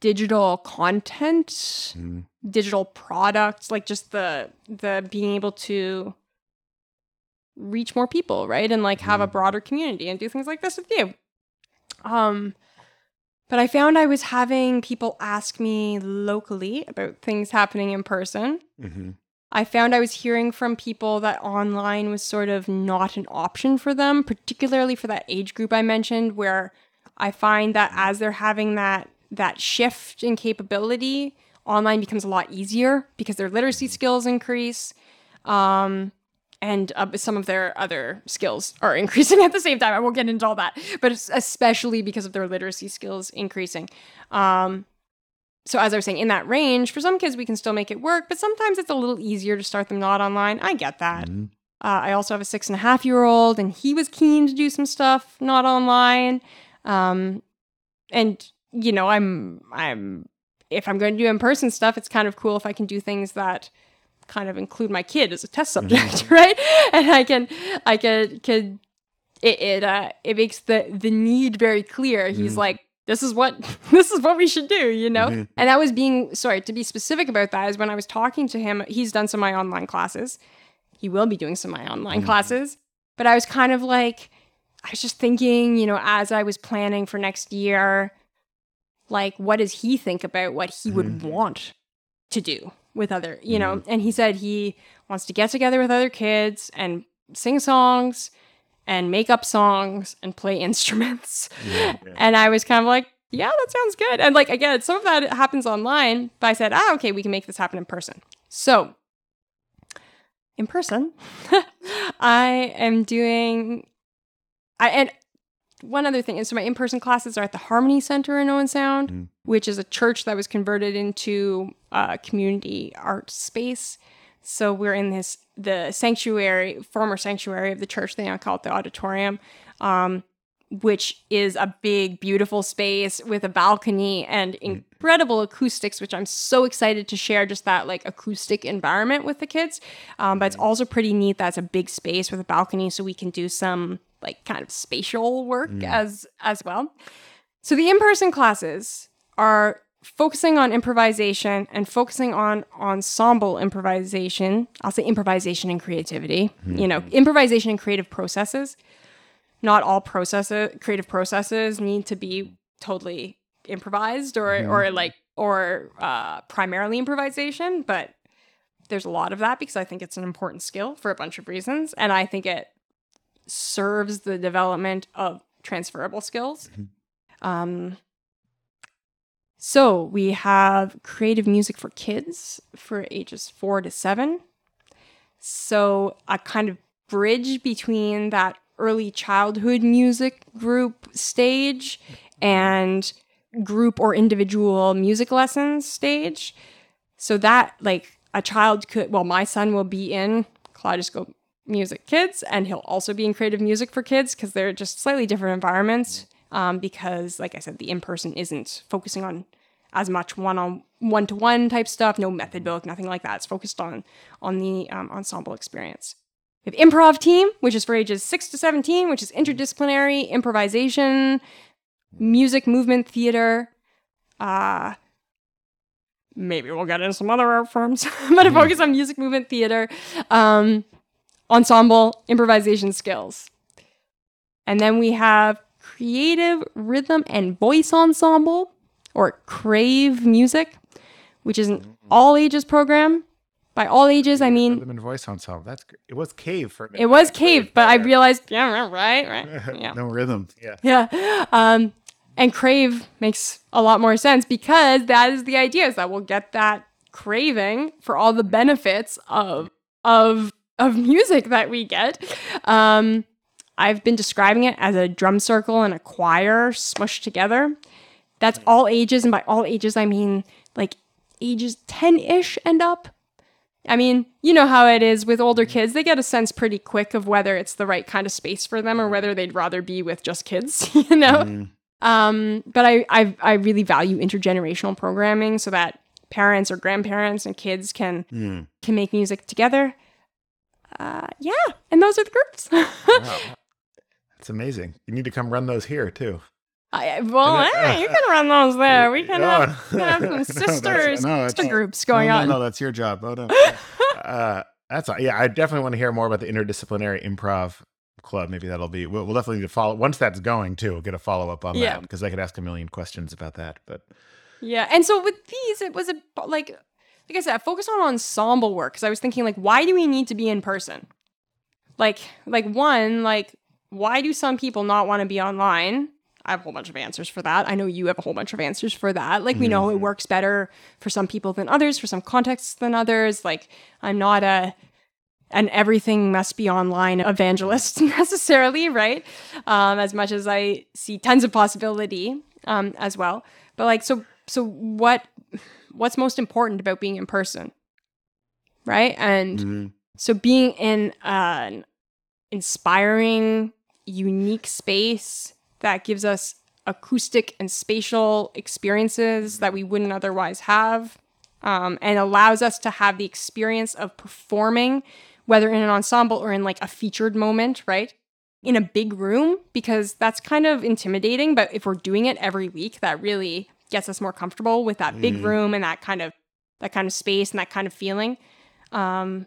A: digital content
B: Mhm.
A: digital products like just the the being able to reach more people right? And like have a
B: Mhm.
A: broader community and do things like this with you. Um but i found i was having people ask me locally about things happening in person.
B: Mhm.
A: I found I was hearing from people that online was sort of not an option for them, particularly for that age group I mentioned, where I find that as they're having that that shift in capability, online becomes a lot easier because their literacy skills increase, um, and uh, some of their other skills are [LAUGHS] increasing at the same time. I won't get into all that, but it's especially because of their literacy skills increasing. Um, so as I was saying, in that range, for some kids we can still make it work, but sometimes it's a little easier to start them not online. I get that.
B: Mhm.
A: Uh, I also have a six and a half year old, and he was keen to do some stuff not online. Um, and you know, I'm I'm if I'm going to do in person stuff, it's kind of cool if I can do things that kind of include my kid as a test subject, [LAUGHS] right? And I can I can, could it it uh it makes the the need very clear. He's
B: Mhm.
A: like, this is what [LAUGHS] this is what we should do, you know?
B: Mhm.
A: And I was being sorry to be specific about that is when I was talking to him, he's done some of my online classes. He will be doing some of my online
B: Mhm.
A: classes. But I was kind of like, I was just thinking, you know, as I was planning for next year, like, what does he think about what he would
B: Mhm.
A: want to do with other, you know? And he said he wants to get together with other kids and sing songs and make up songs and play [LAUGHS] instruments.
B: Yeah, yeah.
A: And I was kind of like, yeah, that sounds good. And like, again, some of that happens online, but I said, ah, okay, we can make this happen in person. So, in person, [LAUGHS] I am doing, I, and one other thing is, so my in person classes are at the Harmony Center in Owen Sound,
B: Mhm.
A: which is a church that was converted into a community art space. So we're in this the sanctuary, former sanctuary of the church. They now call it the auditorium, um, which is a big, beautiful space with a balcony and incredible acoustics, which I'm so excited to share. Just that like acoustic environment with the kids, um, but it's also pretty neat. That's a big space with a balcony, so we can do some like kind of spatial work mm. as as well. So the in-person classes are focusing on improvisation and focusing on ensemble improvisation. I'll say improvisation and creativity. You know, mm. improvisation and creative processes. Not all processes, creative processes, need to be totally improvised or or mm-hmm. like or uh, primarily improvisation, but there's a lot of that because I think it's an important skill for a bunch of reasons, and I think it serves the development of transferable skills. Um, so we have creative music for kids for ages four to seven. So a kind of bridge between that early childhood music group stage and group or individual music lessons stage. So that like a child could well, my son will be in Kaleidoscope Music Kids and he'll also be in creative music for kids because they're just slightly different environments. Um, because like I said, the in-person isn't focusing on as much one on one to one type stuff, no method book, nothing like that. It's focused on on the um, ensemble experience. We have improv team, which is for ages six to seventeen, which is interdisciplinary improvisation, music, movement, theater. Uh, maybe we'll get into some other art forms, [LAUGHS] but a focus on music, movement, theater, um, ensemble, improvisation skills. And then we have creative rhythm and voice ensemble, or Crave Music, which is an all ages program. By all ages, I mean
B: Rhythm and voice ensemble. That's it was cave for minute.
A: it was Cave, but I realized, yeah, right, right, [LAUGHS] yeah.
B: no rhythm. Yeah.
A: Yeah. Um, and crave makes a lot more sense because that is the idea is that we'll get that craving for all the benefits of of of music that we get. Um, I've been describing it as a drum circle and a choir smushed together. That's all ages, and by all ages I mean like ages 10-ish and up. I mean, you know how it is with older kids. They get a sense pretty quick of whether it's the right kind of space for them or whether they'd rather be with just kids, [LAUGHS] you know? Um, but I, I I really value intergenerational programming so that parents or grandparents and kids can can make music together. Uh, yeah, and those are the groups. [LAUGHS]
B: Wow. That's amazing. You need to come run those here too.
A: I, well,
B: that-
A: hey, you can run those [LAUGHS] there. We can
B: Oh,
A: have, we [LAUGHS] can have some sisters,
B: no,
A: sister groups going
B: no, no,
A: on.
B: No, that's your job. Oh no. uh, that's yeah. I definitely want to hear more about the interdisciplinary improv club. Maybe that'll be. We'll, we'll definitely need to follow once that's going too. We'll get a follow up on
A: Yeah.
B: that because I could ask a million questions about that. But
A: Yeah, and so with these, it was a like, like I said, focus on ensemble work because I was thinking like, why do we need to be in person? Like, like one, like, why do some people not want to be online? I have a whole bunch of answers for that. I know you have a whole bunch of answers for that. Like, we know it works better for some people than others, for some contexts than others. Like, I'm not a an everything must be online evangelist [LAUGHS] necessarily, right? Um, as much as I see tons of possibility um, as well. But like, so so what what's most important about being in person, right? And so being in an inspiring, unique space that gives us acoustic and spatial experiences that we wouldn't otherwise have, um, and allows us to have the experience of performing, whether in an ensemble or in like a featured moment, right? In a big room, because that's kind of intimidating. But if we're doing it every week, that really gets us more comfortable with that big room and that kind of that kind of space and that kind of feeling. Um,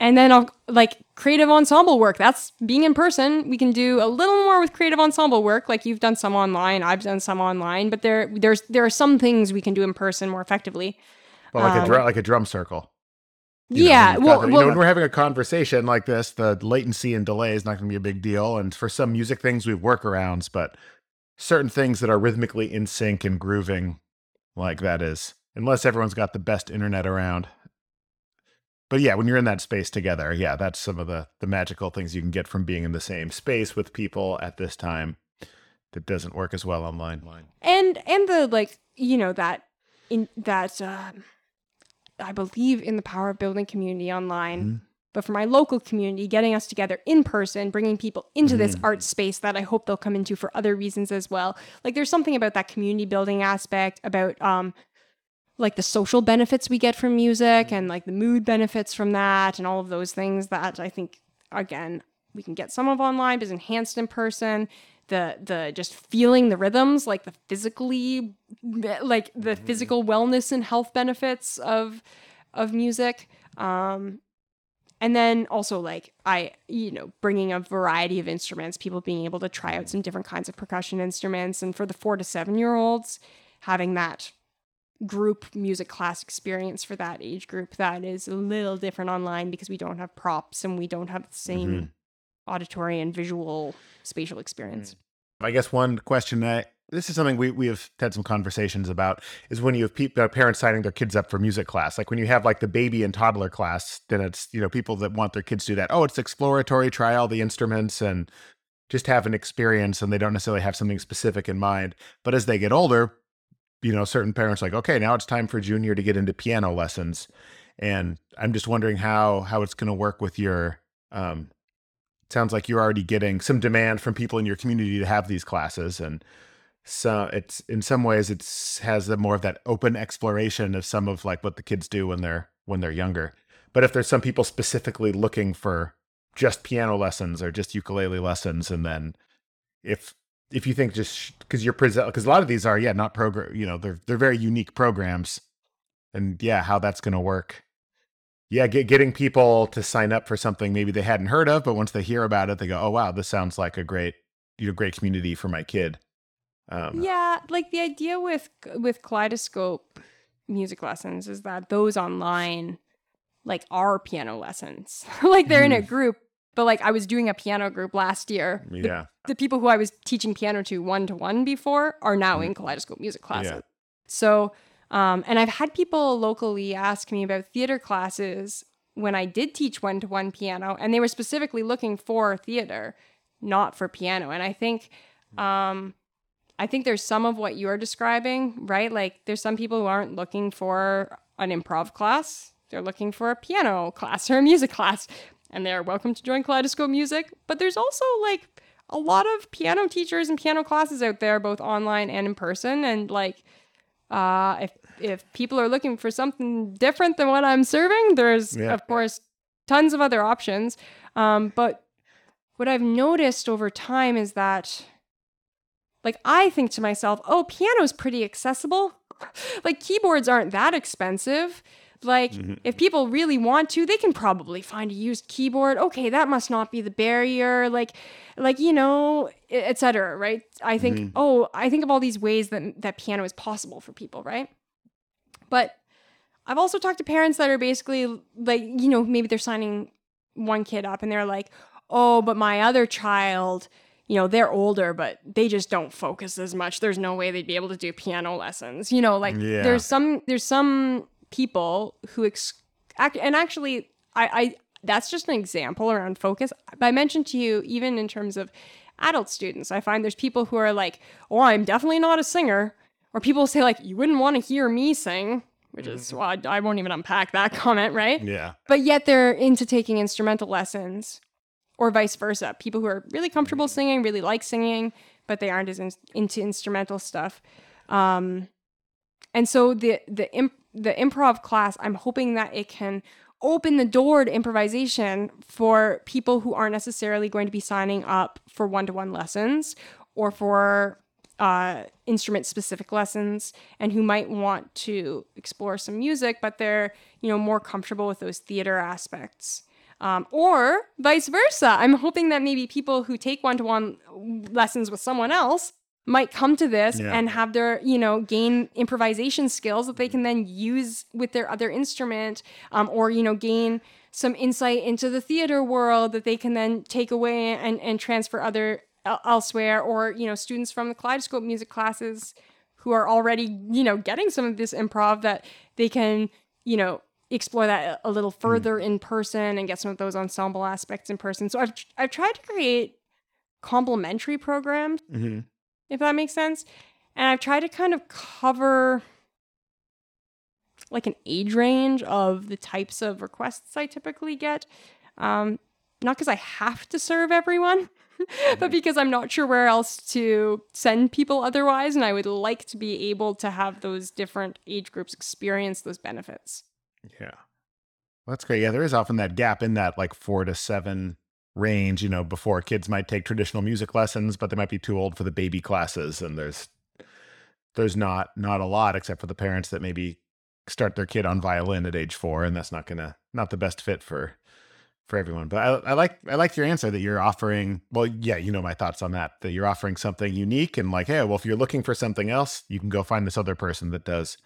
A: and then I'll, like creative ensemble work. That's being in person. We can do a little more with creative ensemble work. Like you've done some online, I've done some online, but there there's there are some things we can do in person more effectively.
B: well, like a
A: Um,
B: drum, like a drum circle. You
A: yeah,
B: you've
A: well,
B: the- you
A: well
B: know, when we're having a conversation like this, the latency and delay is not going to be a big deal. And for some music things, we have workarounds, but certain things that are rhythmically in sync and grooving, like that is, unless everyone's got the best internet around. But yeah, when you're in that space together, yeah, that's some of the the magical things you can get from being in the same space with people at this time. That doesn't work as well online.
A: and and the like you know that in that um I believe in the power of building community online.
B: Mhm.
A: But for my local community, getting us together in person, bringing people into this
B: Mhm.
A: art space that I hope they'll come into for other reasons as well. Like there's something about that community building aspect, about um, like the social benefits we get from music and like the mood benefits from that and all of those things that I think again we can get some of online but is enhanced in person the the just feeling the rhythms like the physically like the physical wellness and health benefits of of music um and then also like i you know bringing a variety of instruments people being able to try out some different kinds of percussion instruments and for the 4 to 7 year olds having that group music class experience for that age group that is a little different online because we don't have props and we don't have the same
B: Mhm.
A: auditory and visual spatial experience.
B: I guess one question that this is something we, we have had some conversations about is when you have uh, parents signing their kids up for music class. Like when you have like the baby and toddler class, then it's, you know, people that want their kids to do that. Oh, it's exploratory, try all the instruments and just have an experience and they don't necessarily have something specific in mind. But as they get older, you know, certain parents are like, okay, now it's time for junior to get into piano lessons. And I'm just wondering how how it's going to work with your um sounds like you're already getting some demand from people in your community to have these classes and so it's in some ways it's has a more of that open exploration of some of like what the kids do when they're when they're younger. But if there's some people specifically looking for just piano lessons or just ukulele lessons and then if if you think just because you're present because a lot of these are yeah not program you know they're they're very unique programs. And yeah how that's going to work. Yeah, get, getting people to sign up for something maybe they hadn't heard of, but once they hear about it, they go, "Oh wow, this sounds like a great, you know, great community for my kid." Um,
A: Yeah, like the idea with with Kaleidoscope music lessons is that those online like are piano lessons. [LAUGHS] like they're in a group, but like I was doing a piano group last year. The-
B: yeah,
A: the people who I was teaching piano to one to one before are now in Kaleidoscope music classes.
B: Yeah.
A: So, um, and I've had people locally ask me about theater classes when I did teach one to one piano, and they were specifically looking for theater, not for piano. And I think, um, I think there's some of what you're describing, right? Like there's some people who aren't looking for an improv class. They're looking for a piano class or a music class, and they're welcome to join Kaleidoscope Music. But there's also like a lot of piano teachers and piano classes out there, both online and in person. And like, uh, if if people are looking for something different than what I'm serving, there's
B: Yeah.
A: of course tons of other options. Um, but what I've noticed over time is that, like, I think to myself, oh, piano's pretty accessible. like, keyboards aren't that expensive. Like,
B: Mhm.
A: if people really want to, they can probably find a used keyboard. Okay, that must not be the barrier. Like, like you know, etc. Right? I think.
B: Mhm.
A: Oh, I think of all these ways that that piano is possible for people. Right? But I've also talked to parents that are basically like, you know, maybe they're signing one kid up and they're like, oh, but my other child, you know, they're older, but they just don't focus as much. There's no way they'd be able to do piano lessons. You know, like
B: Yeah.
A: there's some there's some people who ex- act, and actually I, I that's just an example around focus. But I mentioned to you even in terms of adult students, I find there's people who are like, "Oh, I'm definitely not a singer," or people say like, "You wouldn't want to hear me sing," which is mm-hmm. well, I, I won't even unpack that [LAUGHS] comment, right?
B: yeah,
A: But yet they're into taking instrumental lessons, or vice versa. People who are really comfortable singing, really like singing, but they aren't as in, into instrumental stuff. Um, and so the the imp- the improv class, I'm hoping that it can open the door to improvisation for people who aren't necessarily going to be signing up for one to one lessons or for uh, instrument specific lessons and who might want to explore some music, but they're you know more comfortable with those theater aspects. Um, or vice versa. I'm hoping that maybe people who take one to one lessons with someone else might come to this
B: Yeah.
A: and have their, you know, gain improvisation skills that they can then use with their other instrument um, or, you know, gain some insight into the theater world that they can then take away and, and transfer other elsewhere or, you know, students from the Kaleidoscope music classes who are already, you know, getting some of this improv that they can, you know, explore that a little further in person and get some of those ensemble aspects in person. So I've I've tried to create complementary programs
B: hmm
A: if that makes sense. And I've tried to kind of cover like an age range of the types of requests I typically get. Um, not because I have to serve everyone, [LAUGHS] but because I'm not sure where else to send people otherwise. And I would like to be able to have those different age groups experience those benefits.
B: Yeah. Well, that's great. Yeah, there is often that gap in that like four to seven range, you know, before kids might take traditional music lessons, but they might be too old for the baby classes. And there's there's not not a lot except for the parents that maybe start their kid on violin at age four, and that's not gonna not the best fit for for everyone. But I, I like I like your answer that you're offering. Well, yeah, you know my thoughts on that. That you're offering something unique and like, hey, well, if you're looking for something else, you can go find this other person that does.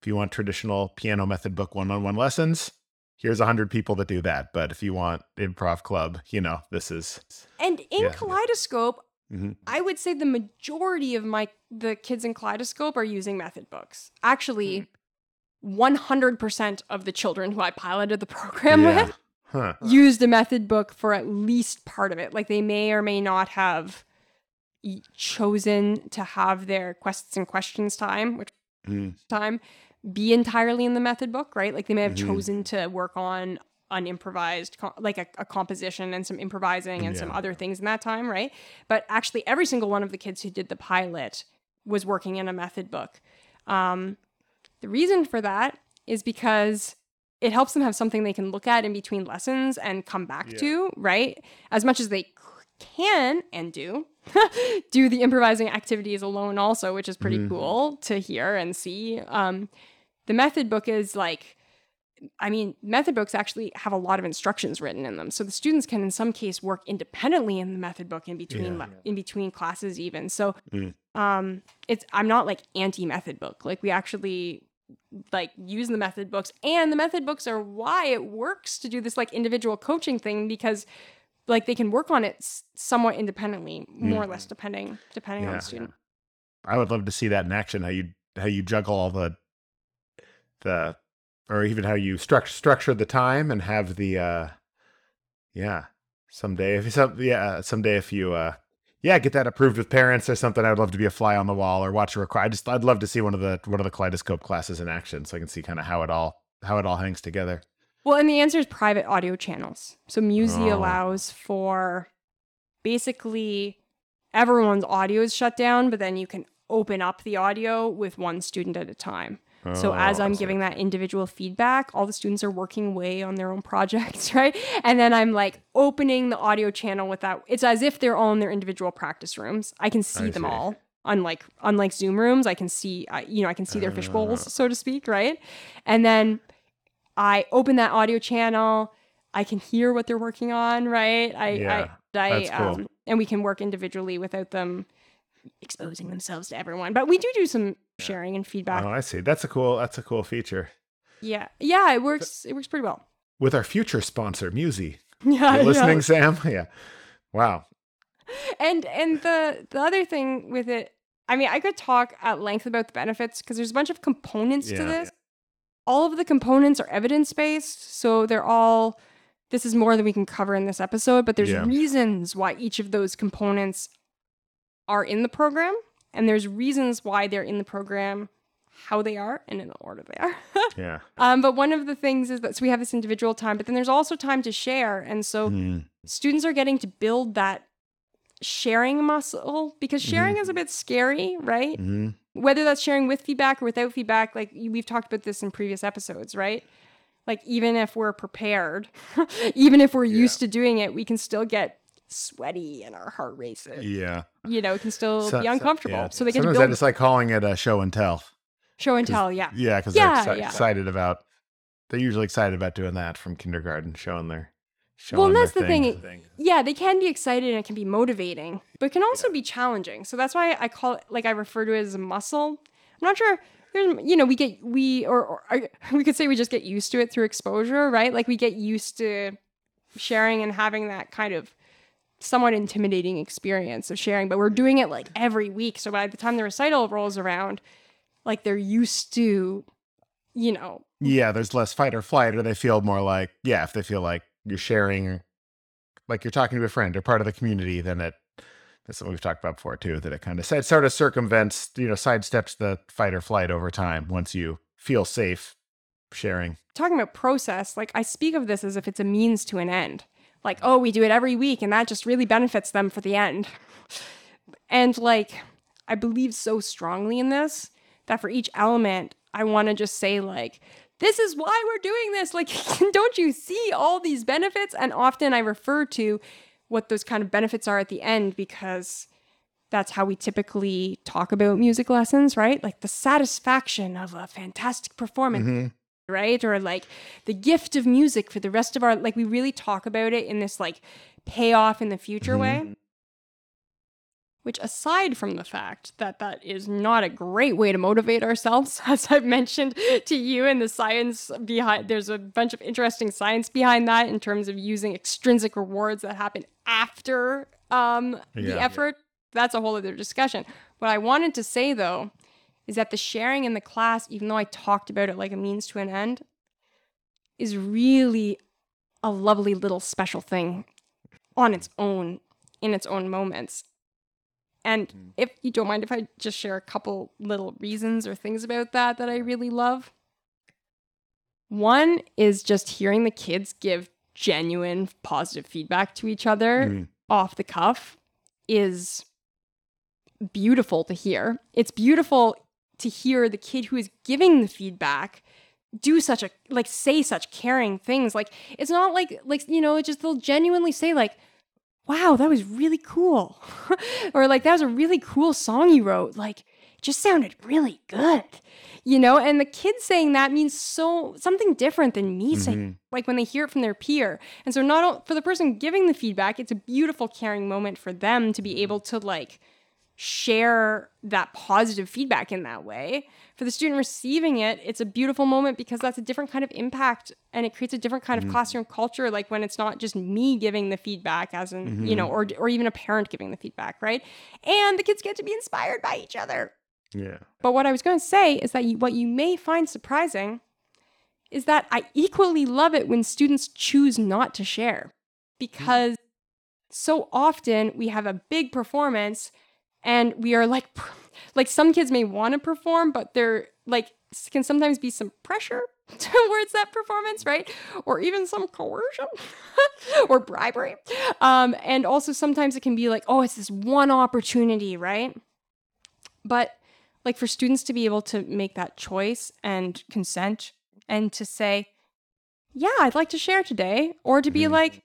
B: If you want traditional piano method book one-on-one lessons, here's a hundred people that do that. But if you want improv club, you know, this is
A: And in
B: Yeah.
A: Kaleidoscope,
B: Mhm.
A: I would say the majority of my the kids in Kaleidoscope are using method books. Actually, 100% of the children who I piloted the program
B: yeah.
A: with
B: Huh.
A: used a method book for at least part of it. Like they may or may not have chosen to have their quests and questions time, which
B: Mm.
A: time be entirely in the method book, right? Like they may have
B: Mhm.
A: chosen to work on an improvised, like a, a composition and some improvising and some other things in that time, right? But actually, every single one of the kids who did the pilot was working in a method book. Um, the reason for that is because it helps them have something they can look at in between lessons and come back
B: Yeah.
A: to, right? As much as they can and do [LAUGHS] do the improvising activities alone also, which is pretty
B: Mhm.
A: cool to hear and see. Um, the method book is like I mean, method books actually have a lot of instructions written in them. So the students can in some case work independently in the method book in between
B: Yeah.
A: in between classes even. So
B: Mm.
A: um it's I'm not like anti method book. Like we actually like use the method books and the method books are why it works to do this like individual coaching thing because like they can work on it s- somewhat independently more or less depending depending on the student.
B: I would love to see that in action. How you how you juggle all the the or even how you structure structure the time and have the uh yeah someday if some yeah someday if you uh yeah get that approved with parents or something I would love to be a fly on the wall or watch a record. I just I'd love to see one of the one of the kaleidoscope classes in action so I can see kind of how it all how it all hangs together.
A: Well, and the answer is private audio channels. So Musi
B: Oh.
A: allows for basically everyone's audio is shut down, but then you can open up the audio with one student at a time. So as
B: Oh,
A: I'm giving that individual feedback, all the students are working away on their own [LAUGHS] projects, right? And then I'm like opening the audio channel with that. It's as if they're all in their individual practice rooms. I can see
B: I
A: them
B: see.
A: all. Unlike unlike Zoom rooms, I can see you know I can see their fish bowls,
B: Ah.
A: so to speak, right? And then I open that audio channel. I can hear what they're working on, right? I,
B: Yeah,
A: I, I,
B: that's cool.
A: um, and we can work individually without them exposing themselves to everyone. But we do do some sharing and feedback.
B: Oh, I see. That's a cool that's a cool feature.
A: Yeah, yeah, it works. It works pretty well.
B: With our future sponsor, Musi. [LAUGHS]
A: Yeah,
B: You
A: yeah.
B: listening, Sam? [LAUGHS] Yeah. Wow.
A: And and the the other thing with it, I mean, I could talk at length about the benefits because there's a bunch of components
B: Yeah.
A: to this. All of the components are evidence based, so they're all. This is more than we can cover in this episode, but there's
B: Yeah.
A: reasons why each of those components are in the program, and there's reasons why they're in the program, how they are, and in the order they are. [LAUGHS]
B: Yeah.
A: um, but one of the things is that so we have this individual time, but then there's also time to share, and so
B: Mm.
A: students are getting to build that sharing muscle because sharing is a bit scary, right?
B: Mhm.
A: Whether that's sharing with feedback or without feedback, like we've talked about this in previous episodes, right? Like even if we're prepared, [LAUGHS] even if we're used to doing it, we can still get sweaty and our heart races.
B: Yeah.
A: You know, it can still
B: So-
A: be
B: so-
A: uncomfortable.
B: yeah.
A: So they get to
B: Sometimes I
A: build
B: just like calling it a show and tell.
A: show and tell, yeah.
B: Yeah, because
A: Yeah,
B: they're exci-
A: yeah.
B: excited about. They're usually excited about doing that from kindergarten, showing their. Showing
A: Well, and
B: their
A: that's the thing,
B: thing.
A: yeah, they can be excited and it can be motivating, but it can also be challenging. So that's why I call it like I refer to it as a muscle. I'm not sure. There's, you know, we get we or, or [LAUGHS] we could say we just get used to it through exposure, right? Like we get used to sharing and having that kind of somewhat intimidating experience of sharing, but we're doing it like every week. So by the time the recital rolls around, like they're used to, you know,
B: Yeah, there's less fight or flight, or they feel more like yeah. If they feel like you're sharing, like you're talking to a friend or part of the community, then it. That's what we've talked about before too. That it kind of sort of circumvents, you know, sidesteps the fight or flight over time once you feel safe sharing.
A: talking about process, like I speak of this as if it's a means to an end. Like, oh, we do it every week and that just really benefits them for the end. And like, I believe so strongly in this that for each element, I want to just say, like, this is why we're doing this. Like, [LAUGHS] don't you see all these benefits? And often I refer to what those kind of benefits are at the end because that's how we typically talk about music lessons, right? Like the satisfaction of a fantastic performance
B: Mhm.
A: Right or like the gift of music for the rest of our like we really talk about it in this like payoff in the future
B: Mhm.
A: way which aside from the fact that that is not a great way to motivate ourselves [LAUGHS] as i've mentioned to you and the science behind there's a bunch of interesting science behind that in terms of using extrinsic rewards that happen after um, the
B: Yeah.
A: effort that's a whole other discussion what i wanted to say though is that the sharing in the class, even though I talked about it like a means to an end, is really a lovely little special thing on its own, in its own moments. And if you don't mind if I just share a couple little reasons or things about that that I really love. One is just hearing the kids give genuine positive feedback to each other
B: Mm.
A: off the cuff is beautiful to hear. It's beautiful to hear the kid who is giving the feedback do such a like say such caring things. Like it's not like like you know, just they'll genuinely say like wow, that was really cool. [LAUGHS] or like that was a really cool song you wrote. Like it just sounded really good. You know, and the kids saying that means so something different than me saying
B: Mhm.
A: like when they hear it from their peer. And so not o- for the person giving the feedback, it's a beautiful caring moment for them to be able to like share that positive feedback in that way. For the student receiving it, it's a beautiful moment because that's a different kind of impact and it creates a different kind of mm-hmm. classroom culture like when it's not just me giving the feedback as in, you mm-hmm. know, or or even a parent giving the feedback, right? And the kids get to be inspired by each other.
B: Yeah.
A: But what I was going to say is that you, what you may find surprising is that I equally love it when students choose not to share mm. because so often we have a big performance and we are like like some kids may want to perform but there like can sometimes be some pressure [LAUGHS] towards that performance right? Or even some coercion [LAUGHS] or bribery. Um and also sometimes it can be like oh it's this one opportunity right? But like for students to be able to make that choice and consent and to say yeah i'd like to share today or to be
B: Mhm.
A: like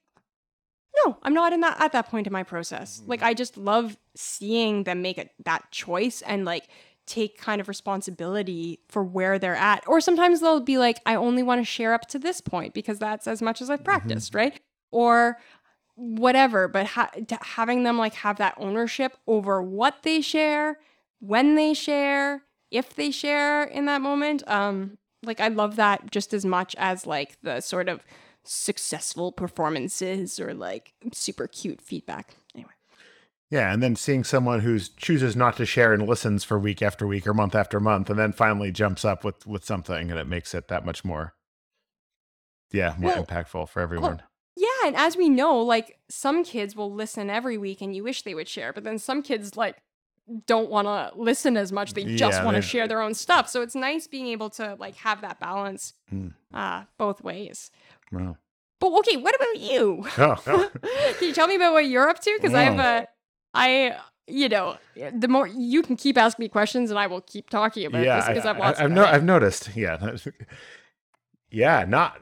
A: no i'm not in that at that point in my process. Like i just love seeing them make it that choice and like take kind of responsibility for where they're at. Or sometimes they'll be like i only want to share up to this point because that's as much as i've practiced right? Or whatever but ha- having them like have that ownership over what they share when they share if they share in that moment um like i love that just as much as like the sort of successful performances or like super cute feedback
B: Yeah, and then seeing someone who chooses not to share and listens for week after week or month after month, and then finally jumps up with with something, and it makes it that much more, yeah, more
A: Well,
B: impactful for everyone.
A: yeah and as we know like some kids will listen every week and you wish they would share but then some kids like don't want to listen as much they just
B: Yeah,
A: want to share their own stuff so it's nice being able to like have that balance
B: Mm.
A: uh both ways
B: Wow.
A: but okay what about you
B: Oh, oh. [LAUGHS]
A: Can you tell me about what you're up to? Because I have a, I, you know, the more you can keep asking me questions, and I will keep talking about
B: yeah,
A: this because I've watched.
B: I, have no, I've noticed. [LAUGHS] Yeah, yeah, not,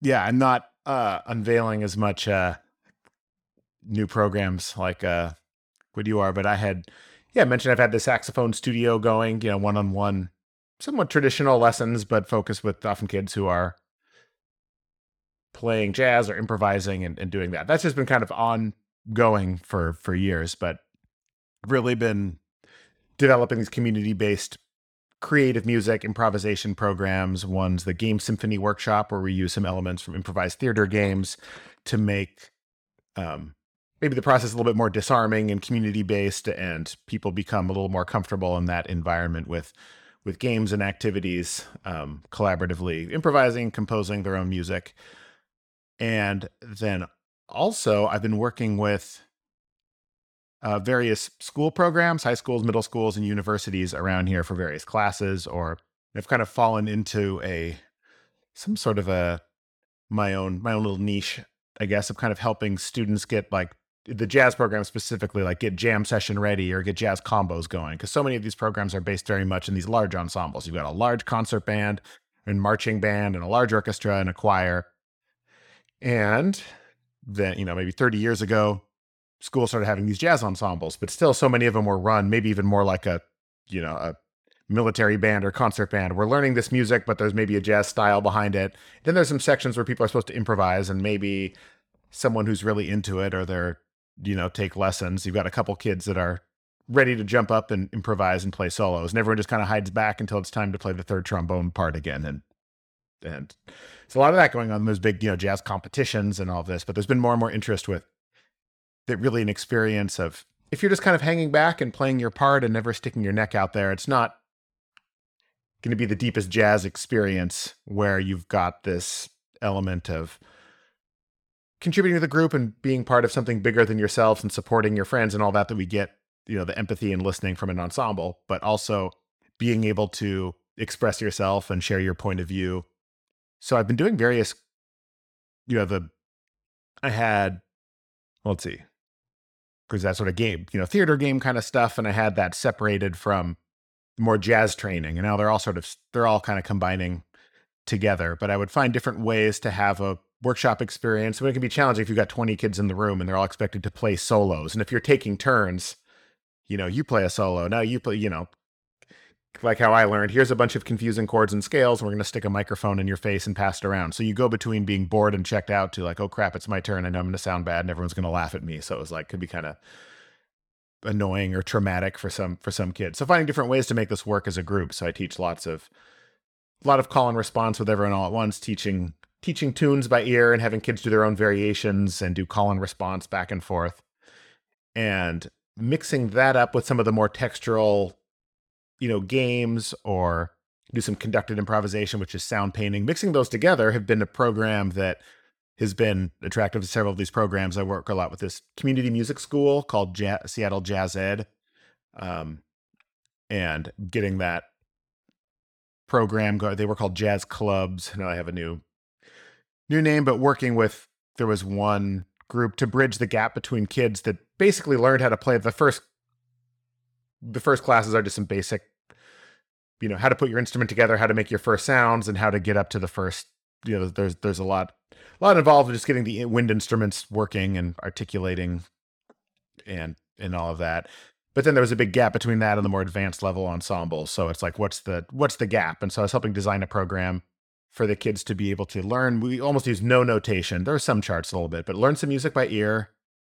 B: yeah, I'm not uh, unveiling as much uh, new programs like uh, what you are, but I had, yeah, I mentioned I've had the saxophone studio going, you know, one on one, somewhat traditional lessons, but focused with often kids who are playing jazz or improvising and, and doing that. That's just been kind of ongoing for for years, but really been developing these community based creative music improvisation programs. One's the Game Symphony Workshop, where we use some elements from improvised theater games to make um, maybe the process a little bit more disarming and community based, and people become a little more comfortable in that environment with with games and activities, um, collaboratively improvising, composing their own music, and then also I've been working with uh, various school programs, high schools, middle schools, and universities around here for various classes, or I've kind of fallen into a some sort of a my own my own little niche, I guess, of kind of helping students get like the jazz program specifically, like get jam session ready or get jazz combos going. Because so many of these programs are based very much in these large ensembles. You've got a large concert band and marching band and a large orchestra and a choir. And then, you know, maybe 30 years ago, schools started having these jazz ensembles, but still so many of them were run maybe even more like a, you know, a military band or concert band. We're learning this music, but there's maybe a jazz style behind it. Then there's some sections where people are supposed to improvise and maybe someone who's really into it or they're, you know, take lessons. You've got a couple kids that are ready to jump up and improvise and play solos. And everyone just kind of hides back until it's time to play the third trombone part again. And and there's a lot of that going on those big, you know, jazz competitions and all of this. But there's been more and more interest with that really an experience of if you're just kind of hanging back and playing your part and never sticking your neck out there, it's not going to be the deepest jazz experience where you've got this element of contributing to the group and being part of something bigger than yourselves and supporting your friends and all that that we get you know the empathy and listening from an ensemble but also being able to express yourself and share your point of view so i've been doing various you know the i had well, let's see because that sort of game you know theater game kind of stuff and i had that separated from more jazz training and now they're all sort of they're all kind of combining together but i would find different ways to have a workshop experience mean, it can be challenging if you've got 20 kids in the room and they're all expected to play solos and if you're taking turns you know, you play a solo. Now you play, you know, like how I learned, here's a bunch of confusing chords and scales, and we're going to stick a microphone in your face and pass it around. So you go between being bored and checked out to like, oh crap, it's my turn. I know I'm going to sound bad and everyone's going to laugh at me. So it was like, could be kind of annoying or traumatic for some for some kids. So finding different ways to make this work as a group. So I teach lots of a lot of call and response with everyone all at once, teaching teaching tunes by ear and having kids do their own variations and do call and response back and forth. And mixing that up with some of the more textural, you know, games or do some conducted improvisation, which is sound painting. Mixing those together have been a program that has been attractive to several of these programs. I work a lot with this community music school called Seattle JazzEd, um, and getting that program go. They were called Jazz Clubs. Now I have a new new name, but working with there was one group to bridge the gap between kids that basically learned how to play the first the first classes are just some basic you know how to put your instrument together how to make your first sounds and how to get up to the first you know there's there's a lot a lot involved in just getting the wind instruments working and articulating and and all of that but then there was a big gap between that and the more advanced level ensemble so it's like what's the what's the gap and so i was helping design a program for the kids to be able to learn. We almost use no notation. There are some charts a little bit, but learn some music by ear.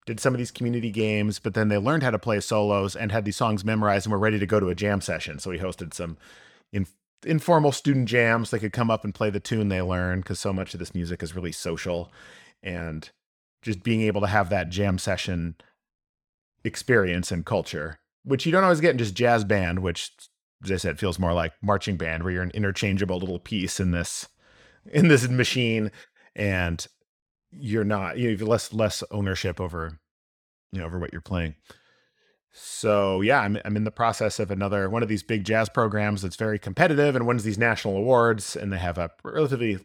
B: Did some of these community games, but then they learned how to play solos and had these songs memorized and were ready to go to a jam session. So we hosted some in, informal student jams. They could come up and play the tune they learned because so much of this music is really social. And just being able to have that jam session experience and culture, which you don't always get in just jazz band, which as I said, feels more like marching band where you're an interchangeable little piece in this in this machine and you're not you have less less ownership over you know over what you're playing. So yeah, I'm I'm in the process of another one of these big jazz programs that's very competitive and wins these national awards and they have a relatively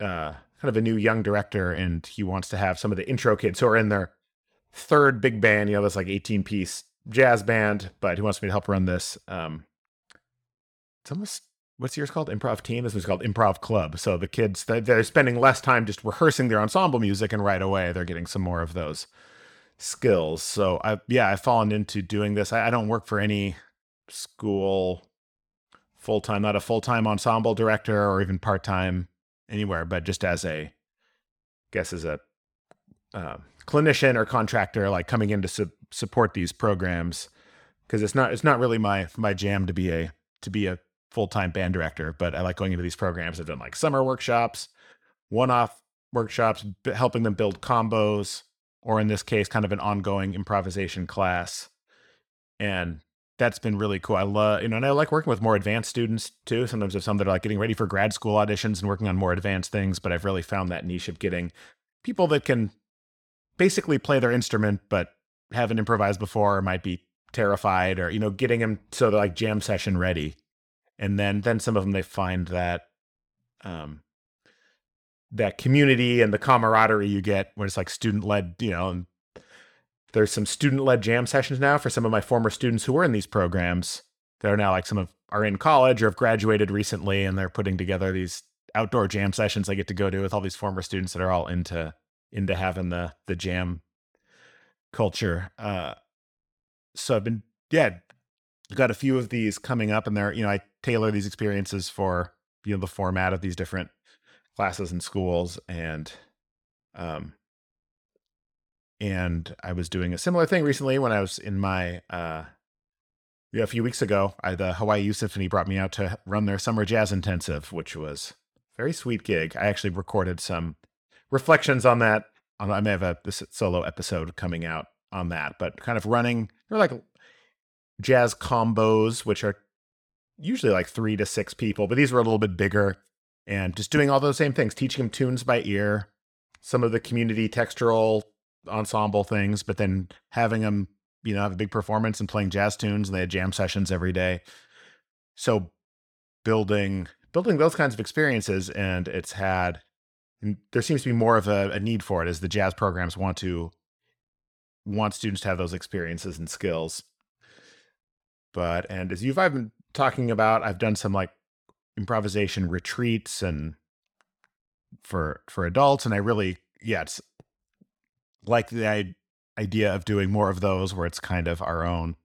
B: uh kind of a new young director and he wants to have some of the intro kids who are in their third big band, you know, this like 18 piece jazz band, but he wants me to help run this. Um, it's almost what's yours called? Improv team. This was called Improv Club. So the kids they're spending less time just rehearsing their ensemble music, and right away they're getting some more of those skills. So I yeah I've fallen into doing this. I, I don't work for any school full time, not a full time ensemble director or even part time anywhere, but just as a guess as a uh, clinician or contractor like coming in to su- support these programs because it's not it's not really my my jam to be a to be a full-time band director but i like going into these programs. I've done like summer workshops one-off workshops helping them build combos or in this case kind of an ongoing improvisation class. And that's been really cool. I love you know and i like working with more advanced students too. Sometimes there's some that are like getting ready for grad school auditions and working on more advanced things but i've really found that niche of getting people that can basically play their instrument but haven't improvised before or might be terrified or you know getting them so they're like jam session ready and then then some of them they find that um, that community and the camaraderie you get when it's like student led, you know, and there's some student led jam sessions now for some of my former students who were in these programs that are now like some of are in college or have graduated recently and they're putting together these outdoor jam sessions I get to go to with all these former students that are all into into having the the jam culture. Uh so I've been yeah, got a few of these coming up and they're, you know, I tailor these experiences for, you know, the format of these different classes and schools and um and I was doing a similar thing recently when I was in my uh yeah, a few weeks ago, I, the Hawaii Youth Symphony brought me out to run their summer jazz intensive, which was very sweet gig. I actually recorded some reflections on that. I may have a solo episode coming out on that, but kind of running they're like jazz combos, which are usually like three to six people, but these were a little bit bigger and just doing all those same things, teaching them tunes by ear, some of the community textural ensemble things, but then having them, you know, have a big performance and playing jazz tunes and they had jam sessions every day. So building building those kinds of experiences and it's had and there seems to be more of a, a need for it as the jazz programs want to want students to have those experiences and skills. But and as you've I've been talking about, I've done some like improvisation retreats and for for adults and I really yeah, it's like the idea of doing more of those where it's kind of our own.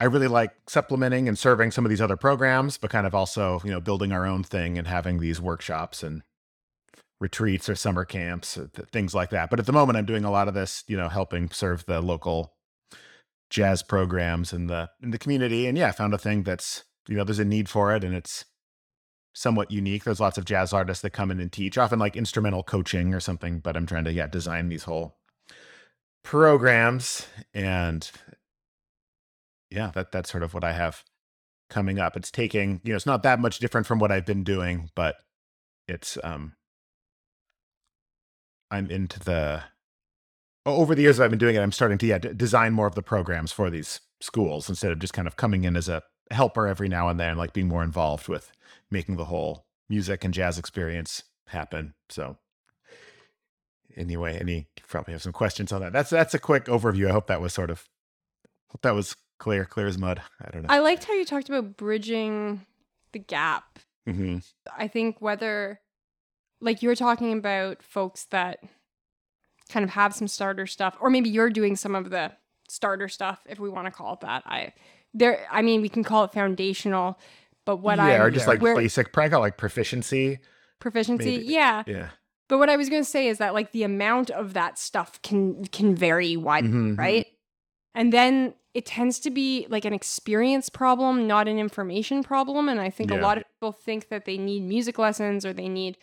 B: I really like supplementing and serving some of these other programs, but kind of also, you know, building our own thing and having these workshops and retreats or summer camps, uh, th- things like that. But at the moment, I'm doing a lot of this, you know, helping serve the local jazz programs in the in the community. And yeah, found a thing that's you know there's a need for it, and it's somewhat unique. There's lots of jazz artists that come in and teach, often like instrumental coaching or something. But I'm trying to yeah design these whole programs, and yeah, that that's sort of what I have coming up. It's taking you know it's not that much different from what I've been doing, but it's um I'm into the over the years that I've been doing it, I'm starting to yeah d- design more of the programs for these schools instead of just kind of coming in as a helper every now and then, like being more involved with making the whole music and jazz experience happen. So anyway, any probably have some questions on that. That's that's a quick overview. I hope that was sort of hope that was clear, clear as mud. I don't know.
A: I liked how you talked about bridging the gap.
B: hmm
A: I think whether, like, you were talking about folks that kind of have some starter stuff, or maybe you're doing some of the starter stuff, if we want to call it that. I there, I mean, we can call it foundational, but what
B: yeah,
A: I
B: or just like
A: where
B: basic, probably call like proficiency.
A: proficiency,
B: maybe.
A: yeah.
B: Yeah.
A: But what I was going to say is that like the amount of that stuff can can vary widely,
B: Mhm,
A: right? And then it tends to be like an experience problem, not an information problem. And I think a lot of people think that they need music lessons or they need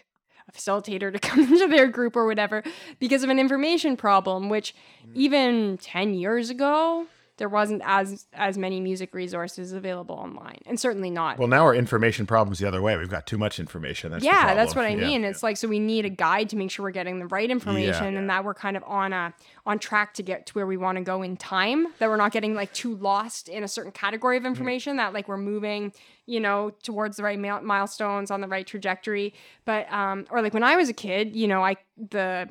A: a facilitator to [LAUGHS] come into their group or whatever because of an information problem, which
B: Mm.
A: even 10 years ago, there wasn't as as many music resources available online. And certainly not
B: Well, now our information problem's the other way. We've got too much information. That's the
A: yeah, that's what. I
B: Yeah,
A: mean.
B: yeah.
A: It's like so we need a guide to make sure we're getting the right information
B: Yeah.
A: and that we're kind of on a on track to get to where we want to go in time. That we're not getting like too lost in a certain category
B: Mm-hmm.
A: of information. That like we're moving, you know, towards the right milestones on the right trajectory. But um, or like when I was a kid, you know, I the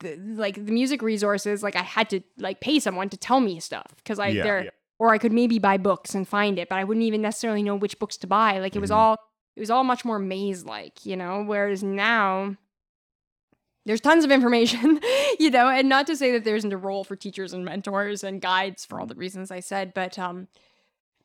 A: the, like the music resources like i had to like pay someone to tell me stuff because i
B: Yeah,
A: they're
B: yeah.
A: or i could maybe buy books and find it but i wouldn't even necessarily know which books to buy like it was
B: Mhm.
A: all it was all much more maze like you know whereas now there's tons of information [LAUGHS] you know and not to say that there isn't a role for teachers and mentors and guides for all the reasons i said but um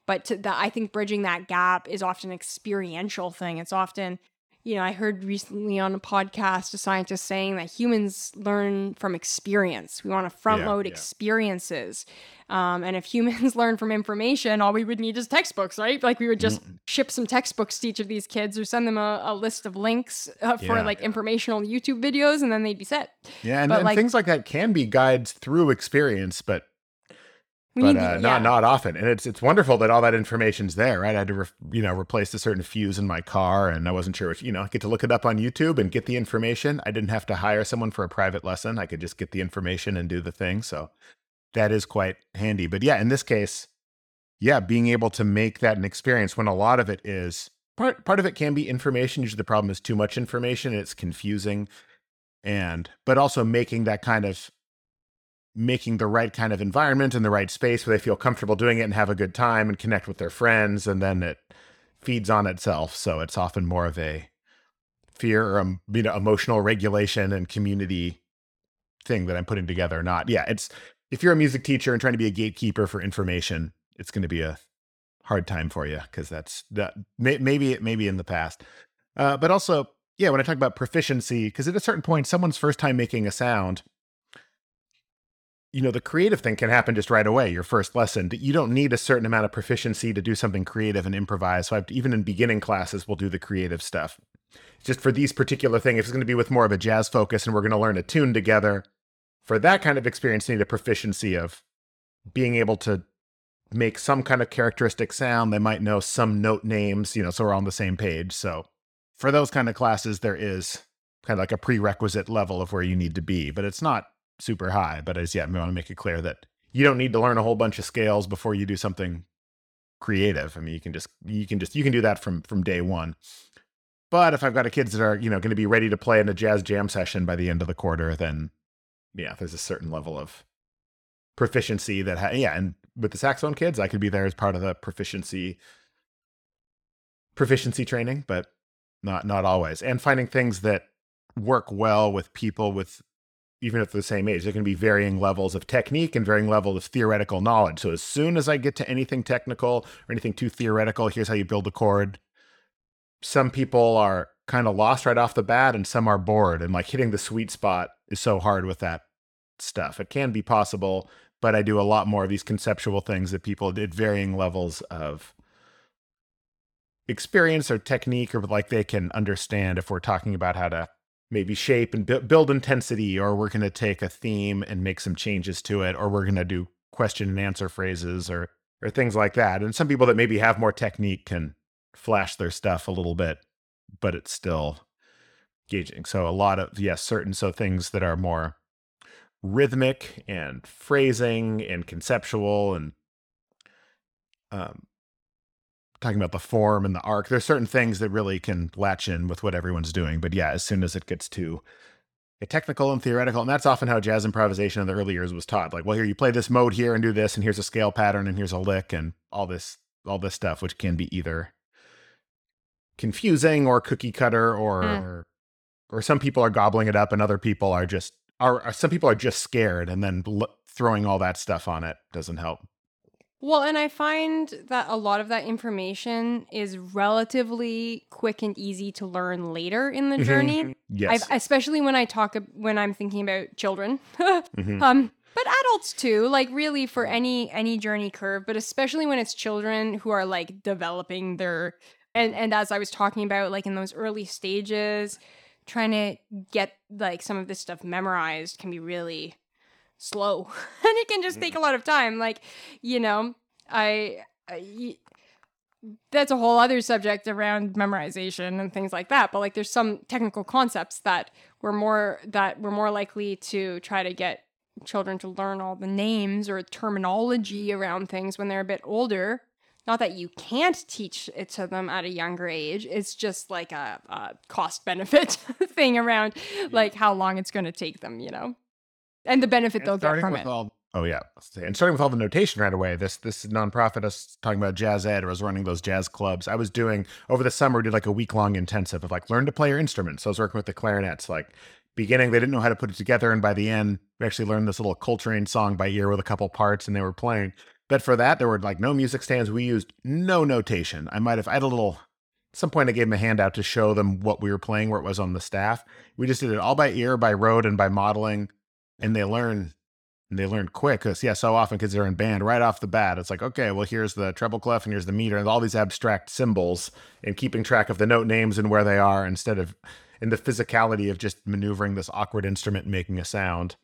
A: but to the, i think bridging that gap is often an experiential thing it's often you know i heard recently on a podcast a scientist saying that humans learn from experience. We want to front
B: Yeah,
A: load
B: yeah.
A: experiences. Um, and if humans [LAUGHS] learn from information all we would need is textbooks right? Like we would just ship some textbooks to each of these kids or send them a, a list of links uh, for
B: Yeah,
A: like informational youtube videos and then they'd be set.
B: Yeah, and,
A: But,
B: and
A: like-
B: things like that can be guides through experience, but
A: we
B: but uh,
A: the-
B: not
A: yeah.
B: not often. And it's it's wonderful that all that information's there, right? I had to re- you know replace a certain fuse in my car, and I wasn't sure which. You know, I get to look it up on YouTube and get the information. I didn't have to hire someone for a private lesson. I could just get the information and do the thing. So that is quite handy. But yeah, in this case, yeah, being able to make that an experience when a lot of it is part part of it can be information. Usually the problem is too much information and it's confusing. And but also making that kind of making the right kind of environment and the right space where they feel comfortable doing it and have a good time and connect with their friends and then it feeds on itself. So it's often more of a fear or um, you know emotional regulation and community thing that I'm putting together. or Not yeah, it's if you're a music teacher and trying to be a gatekeeper for information, it's going to be a hard time for you because that's that may, maybe it maybe in the past, uh, but also yeah, when I talk about proficiency, because at a certain point, someone's first time making a sound you know the creative thing can happen just right away your first lesson you don't need a certain amount of proficiency to do something creative and improvise. So I've, even in beginning classes we'll do the creative stuff. Just for these particular things if it's going to be with more of a jazz focus and we're going to learn a tune together for that kind of experience you need a proficiency of being able to make some kind of characteristic sound. They might know some note names you know so we're on the same page. So for those kind of classes there is kind of like a prerequisite level of where you need to be but it's not super high. But as yeah, I want to make it clear that you don't need to learn a whole bunch of scales before you do something creative. I mean, you can just you can just you can do that from from day one. But if I've got a kids that are you know going to be ready to play in a jazz jam session by the end of the quarter, then yeah, there's a certain level of proficiency that ha- yeah, and with the saxophone kids, I could be there as part of the proficiency proficiency training, but not not always. And finding things that work well with people with even at the same age, there can be varying levels of technique and varying levels of theoretical knowledge. So as soon as I get to anything technical or anything too theoretical, here's how you build a chord. Some people are kind of lost right off the bat and some are bored and like hitting the sweet spot is so hard with that stuff. It can be possible, but I do a lot more of these conceptual things that people at varying levels of experience or technique or like they can understand if we're talking about how to maybe shape and build intensity, or we're going to take a theme and make some changes to it, or we're going to do question and answer phrases or or things like that. And some people that maybe have more technique can flash their stuff a little bit, but it's still gauging. So a lot of yes, certain so things that are more rhythmic and phrasing and conceptual and um, talking about the form and the arc. There's certain things that really can latch in with what everyone's doing. But yeah, as soon as it gets to technical and theoretical, and that's often how jazz improvisation in the early years was taught. Like, well, here you play this mode here and do this, and here's a scale pattern, and here's a lick, and all this, all this stuff, which can be either confusing or cookie cutter, or mm. or some people are gobbling it up, and other people are just are, some people are just scared, and then throwing all that stuff on it doesn't help.
A: Well, and I find that a lot of that information is relatively quick and easy to learn later in the journey.
B: Mm-hmm. Yes.
A: I've, especially when I talk when I'm thinking about children. [LAUGHS] mm-hmm. Um but adults too, like really for any any journey curve, but especially when it's children who are like developing their and and as I was talking about like in those early stages, trying to get like some of this stuff memorized can be really slow. [LAUGHS] And it can just take a lot of time. Like you know I, I that's a whole other subject around memorization and things like that. But like there's some technical concepts that we're more that we're more likely to try to get children to learn all the names or terminology around things when they're a bit older. Not that you can't teach it to them at a younger age. It's just like a, a cost benefit [LAUGHS] thing around like how long it's going to take them you know and the benefit they'll get from it. All,
B: oh yeah, and starting with all the notation right away. This this nonprofit us talking about JazzEd. Or I was running those jazz clubs. I was doing over the summer. Did like a week long intensive of like learn to play your instruments. So I was working with the clarinets. Like beginning, they didn't know how to put it together, and by the end, we actually learned this little Coltrane song by ear with a couple parts, and they were playing. But for that, there were like no music stands. We used no notation. I might have I had a little at some point I gave them a handout to show them what we were playing, where it was on the staff. We just did it all by ear, by rote, and by modeling and they learn and they learn quick because yeah so often because they're in band right off the bat it's like okay well here's the treble clef and here's the meter and all these abstract symbols and keeping track of the note names and where they are instead of in the physicality of just maneuvering this awkward instrument making a sound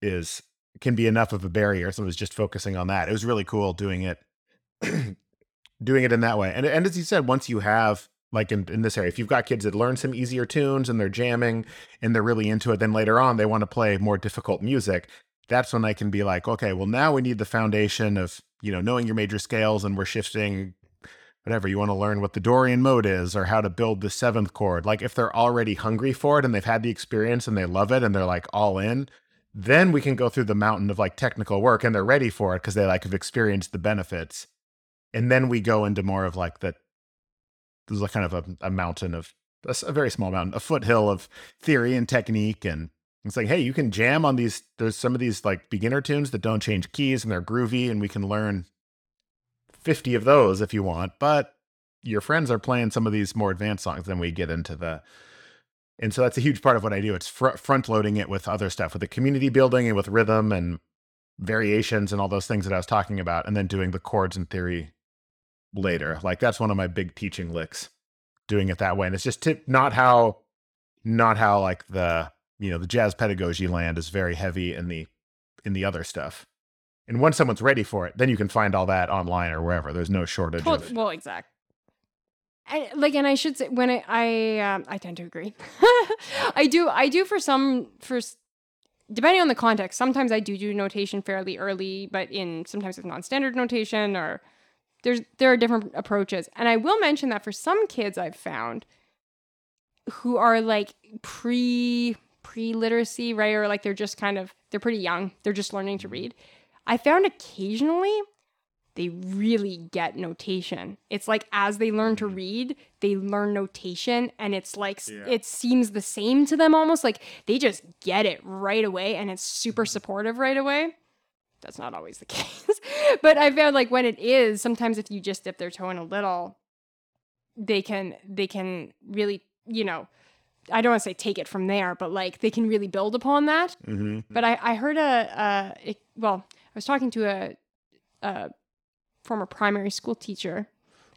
B: is can be enough of a barrier so it was just focusing on that. It was really cool doing it [CLEARS THROAT] doing it in that way. And, and as you said once you have like in, in this area if you've got kids that learn some easier tunes and they're jamming and they're really into it then later on they want to play more difficult music that's when i can be like okay well now we need the foundation of you know knowing your major scales and we're shifting whatever you want to learn what the Dorian mode is or how to build the seventh chord. Like if they're already hungry for it and they've had the experience and they love it and they're like all in, then we can go through the mountain of like technical work and they're ready for it because they like have experienced the benefits. And then we go into more of like the there's like kind of a, a mountain of a very small mountain, a foothill of theory and technique and it's like, hey, you can jam on these. There's some of these like beginner tunes that don't change keys and they're groovy, and we can learn 50 of those if you want. But your friends are playing some of these more advanced songs, then we get into the. And so that's a huge part of what I do. It's fr- front loading it with other stuff, with the community building and with rhythm and variations and all those things that I was talking about, and then doing the chords and theory later. Like that's one of my big teaching licks, doing it that way. And it's just tip, not how, not how like the you know the jazz pedagogy land is very heavy in the in the other stuff. And once someone's ready for it, then you can find all that online or wherever. There's no shortage
A: Well,
B: of.
A: well, exact. I, like, and I should say when I I um, I tend to agree. [LAUGHS] I do I do for some for depending on the context. Sometimes I do do notation fairly early, but in sometimes it's non-standard notation or there's there are different approaches. And I will mention that for some kids I've found who are like pre pre literacy, right, or like they're just kind of they're pretty young, they're just learning to mm-hmm. read. I found occasionally they really get notation. It's like as they learn to mm-hmm. read, they learn notation and it's like
B: Yeah.
A: it seems the same to them almost like they just get it right away and it's super mm-hmm. supportive right away. That's not always the [LAUGHS] case. but I found like when it is, sometimes if you just dip their toe in a little, they can they can really, you know, I don't want to say take it from there, but like they can really build upon that.
B: Mhm.
A: But I, I heard a, uh, it, well, I was talking to a, a former primary school teacher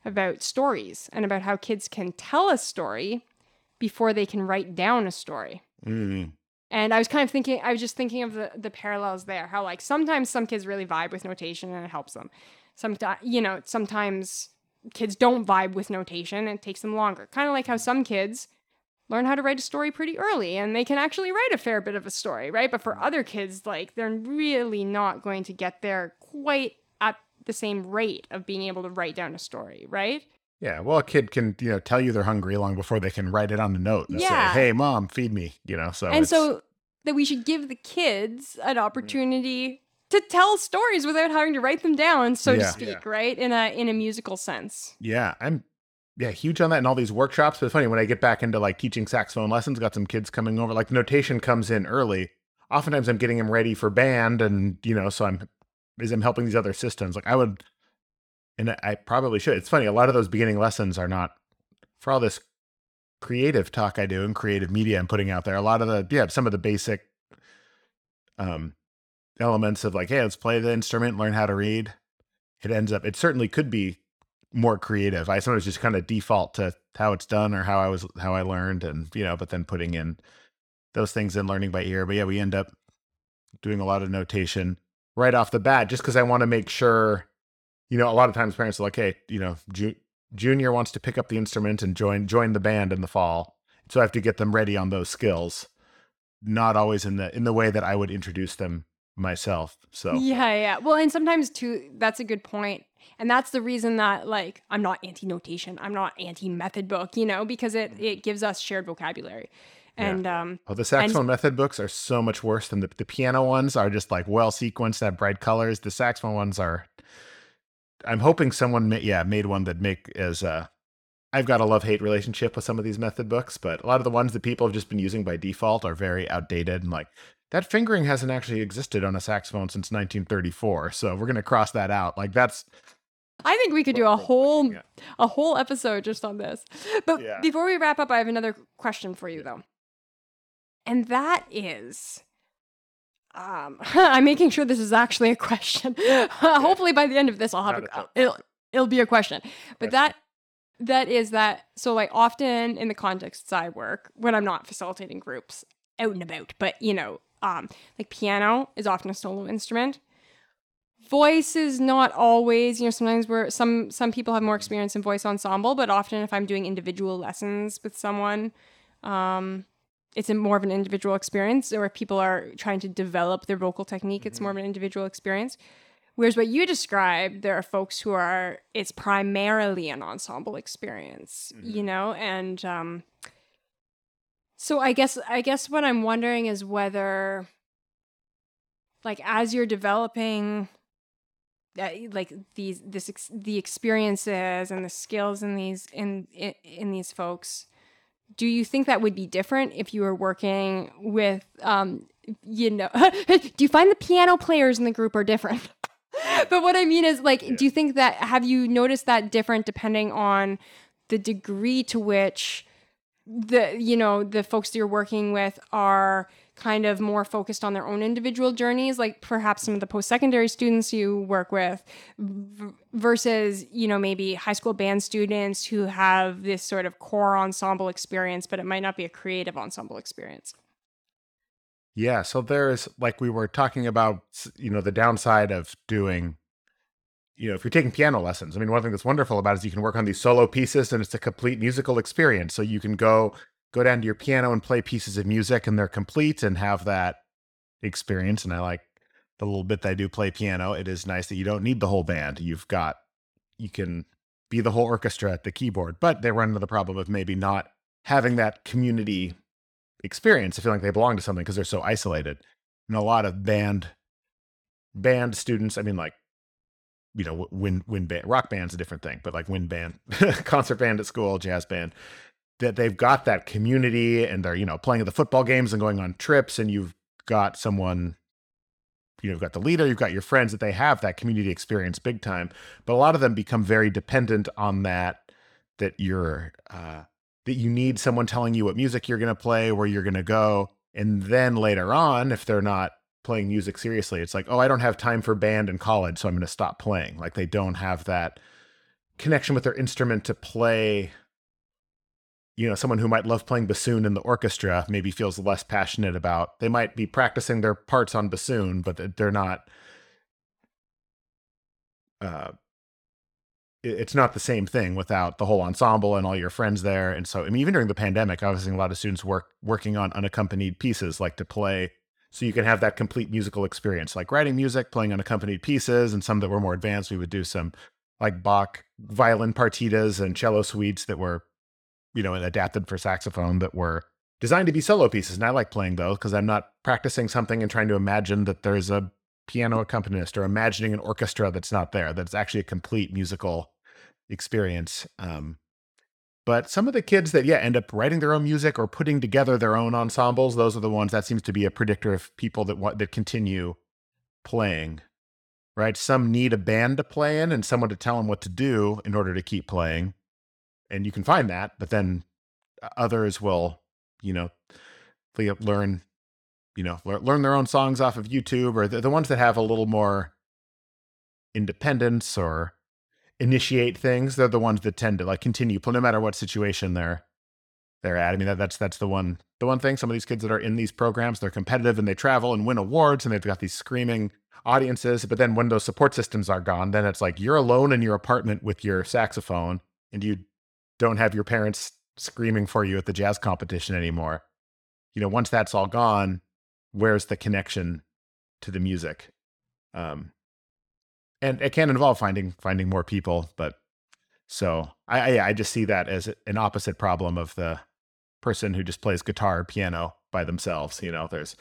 A: about stories and about how kids can tell a story before they can write down a story.
B: Mhm.
A: And I was kind of thinking, I was just thinking of the, the parallels there. How like sometimes some kids really vibe with notation and it helps them. Sometimes, you know, sometimes kids don't vibe with notation and it takes them longer. Kind of like how some kids learn how to write a story pretty early and they can actually write a fair bit of a story, right? But for other kids, like they're really not going to get there quite at the same rate of being able to write down a story, right?
B: Yeah, well, a kid can you know tell you they're hungry long before they can write it on a note and
A: Yeah.
B: say, "Hey, mom, feed me." You know, so
A: and
B: it's-
A: so that we should give the kids an mm. opportunity to tell stories without having to write them down, so to
B: Yeah.
A: speak, right? In a in a musical sense.
B: yeah, I'm yeah huge on that in all these workshops. But it's funny when I get back into like teaching saxophone lessons, got some kids coming over. Like the notation comes in early. Oftentimes, I'm getting them ready for band, and you know, so I'm is I'm helping these other systems. Like I would, and I probably should. It's funny. A lot of those beginning lessons are not for all this creative talk I do and creative media I'm putting out there. A lot of the yeah, some of the basic um elements of like, hey, let's play the instrument, learn how to read. It ends up it certainly could be more creative. I sometimes just kind of default to how it's done or how I was how I learned and you know, but then putting in those things and learning by ear. But yeah, we end up doing a lot of notation right off the bat just because I want to make sure, you know, a lot of times parents are like, hey, you know, ju- junior wants to pick up the instrument and join join the band in the fall. So I have to get them ready on those skills. Not always in the in the way that I would introduce them myself. So
A: Yeah, yeah. Well, and sometimes too, that's a good point. And that's the reason that like I'm not anti-notation. I'm not anti-method book, you know, because it it gives us shared vocabulary.
B: Yeah.
A: And um
B: Oh, the saxophone method books are so much worse than the, the piano ones are just like well sequenced, have bright colors. The saxophone ones are. I'm hoping someone, ma- yeah, made one that make as uh, I've got a love hate relationship with some of these method books, but a lot of the ones that people have just been using by default are very outdated and like that fingering hasn't actually existed on a saxophone since 1934. So we're gonna cross that out. Like that's
A: I think we could do a whole a whole episode just on this. But
B: Yeah.
A: before we wrap up, I have another question for you though. And that is um [LAUGHS] I'm making sure this is actually a question. [LAUGHS] [LAUGHS] Hopefully by the end of this I'll have
B: Not
A: a,
B: a
A: it'll it'll be a question. But
B: Question.
A: that that is that so like often in the contexts I work when I'm not facilitating groups out and about, but you know, um like piano is often a solo instrument voice is not always you know sometimes we're some some people have more experience in voice ensemble but often if i'm doing individual lessons with someone um it's a more of an individual experience or if people are trying to develop their vocal technique it's more of an individual experience. Whereas what you described, there are folks who are it's primarily an ensemble experience,
B: Mm-hmm.
A: you know, and um, so I guess I guess what I'm wondering is whether, like, as you're developing, uh, like these this the experiences and the skills in these in, in in these folks, do you think that would be different if you were working with um you know [LAUGHS] do you find the piano players in the group are different? [LAUGHS] But what i mean is like do you think that have you noticed that different depending on the degree to which the you know the folks that you're working with are kind of more focused on their own individual journeys like perhaps some of the post-secondary students you work with v- versus you know maybe high school band students who have this sort of core ensemble experience but it might not be a creative ensemble experience.
B: Yeah, so there's like we were talking about, you know, the downside of doing, you know, if you're taking piano lessons. I mean, one thing that's wonderful about it is you can work on these solo pieces and it's a complete musical experience. So you can go go down to your piano and play pieces of music and they're complete and have that experience. And I like the little bit that I do play piano. It is nice that you don't need the whole band. You've got you can be the whole orchestra at the keyboard, but they run into the problem of maybe not having that community experience. I feel like they belong to something because they're so isolated. And a lot of band band students, I mean, like you know, wind wind band, rock band's a different thing, but like wind band, [LAUGHS] concert band at school, jazz band, that they've got that community and they're you know playing at the football games and going on trips, and you've got someone. You know, you've got the leader, you've got your friends that they have that community experience big time. But a lot of them become very dependent on that, that you're, uh, that you need someone telling you what music you're going to play, where you're going to go. And then later on, if they're not playing music seriously, it's like, oh, I don't have time for band in college, so I'm going to stop playing. Like they don't have that connection with their instrument to play. You know, someone who might love playing bassoon in the orchestra maybe feels less passionate about. They might be practicing their parts on bassoon, but they're not. Uh, it's not the same thing without the whole ensemble and all your friends there. And so, I mean, even during the pandemic, I was seeing a lot of students work working on unaccompanied pieces, like to play, so you can have that complete musical experience, like writing music, playing unaccompanied pieces, and some that were more advanced. We would do some like Bach violin partitas and cello suites that were, you know, adapted for saxophone that were designed to be solo pieces. And I like playing those because I'm not practicing something and trying to imagine that there's a piano accompanist or imagining an orchestra that's not there. That's actually a complete musical experience. Um, but some of the kids that yeah end up writing their own music or putting together their own ensembles, those are the ones that seems to be a predictor of people that want that continue playing. Right? Some need a band to play in and someone to tell them what to do in order to keep playing. And you can find that, but then uh, others will, you know, learn you know learn their own songs off of youtube or the, the ones that have a little more independence or initiate things they're the ones that tend to like continue no matter what situation they're they're at. I mean that, that's that's the one the one thing some of these kids that are in these programs they're competitive and they travel and win awards and they've got these screaming audiences but then when those support systems are gone then it's like you're alone in your apartment with your saxophone and you don't have your parents screaming for you at the jazz competition anymore. You know once that's all gone where's the connection to the music? Um and it can involve finding finding more people but so i i, I just see that as an opposite problem of the person who just plays guitar or piano by themselves you know there's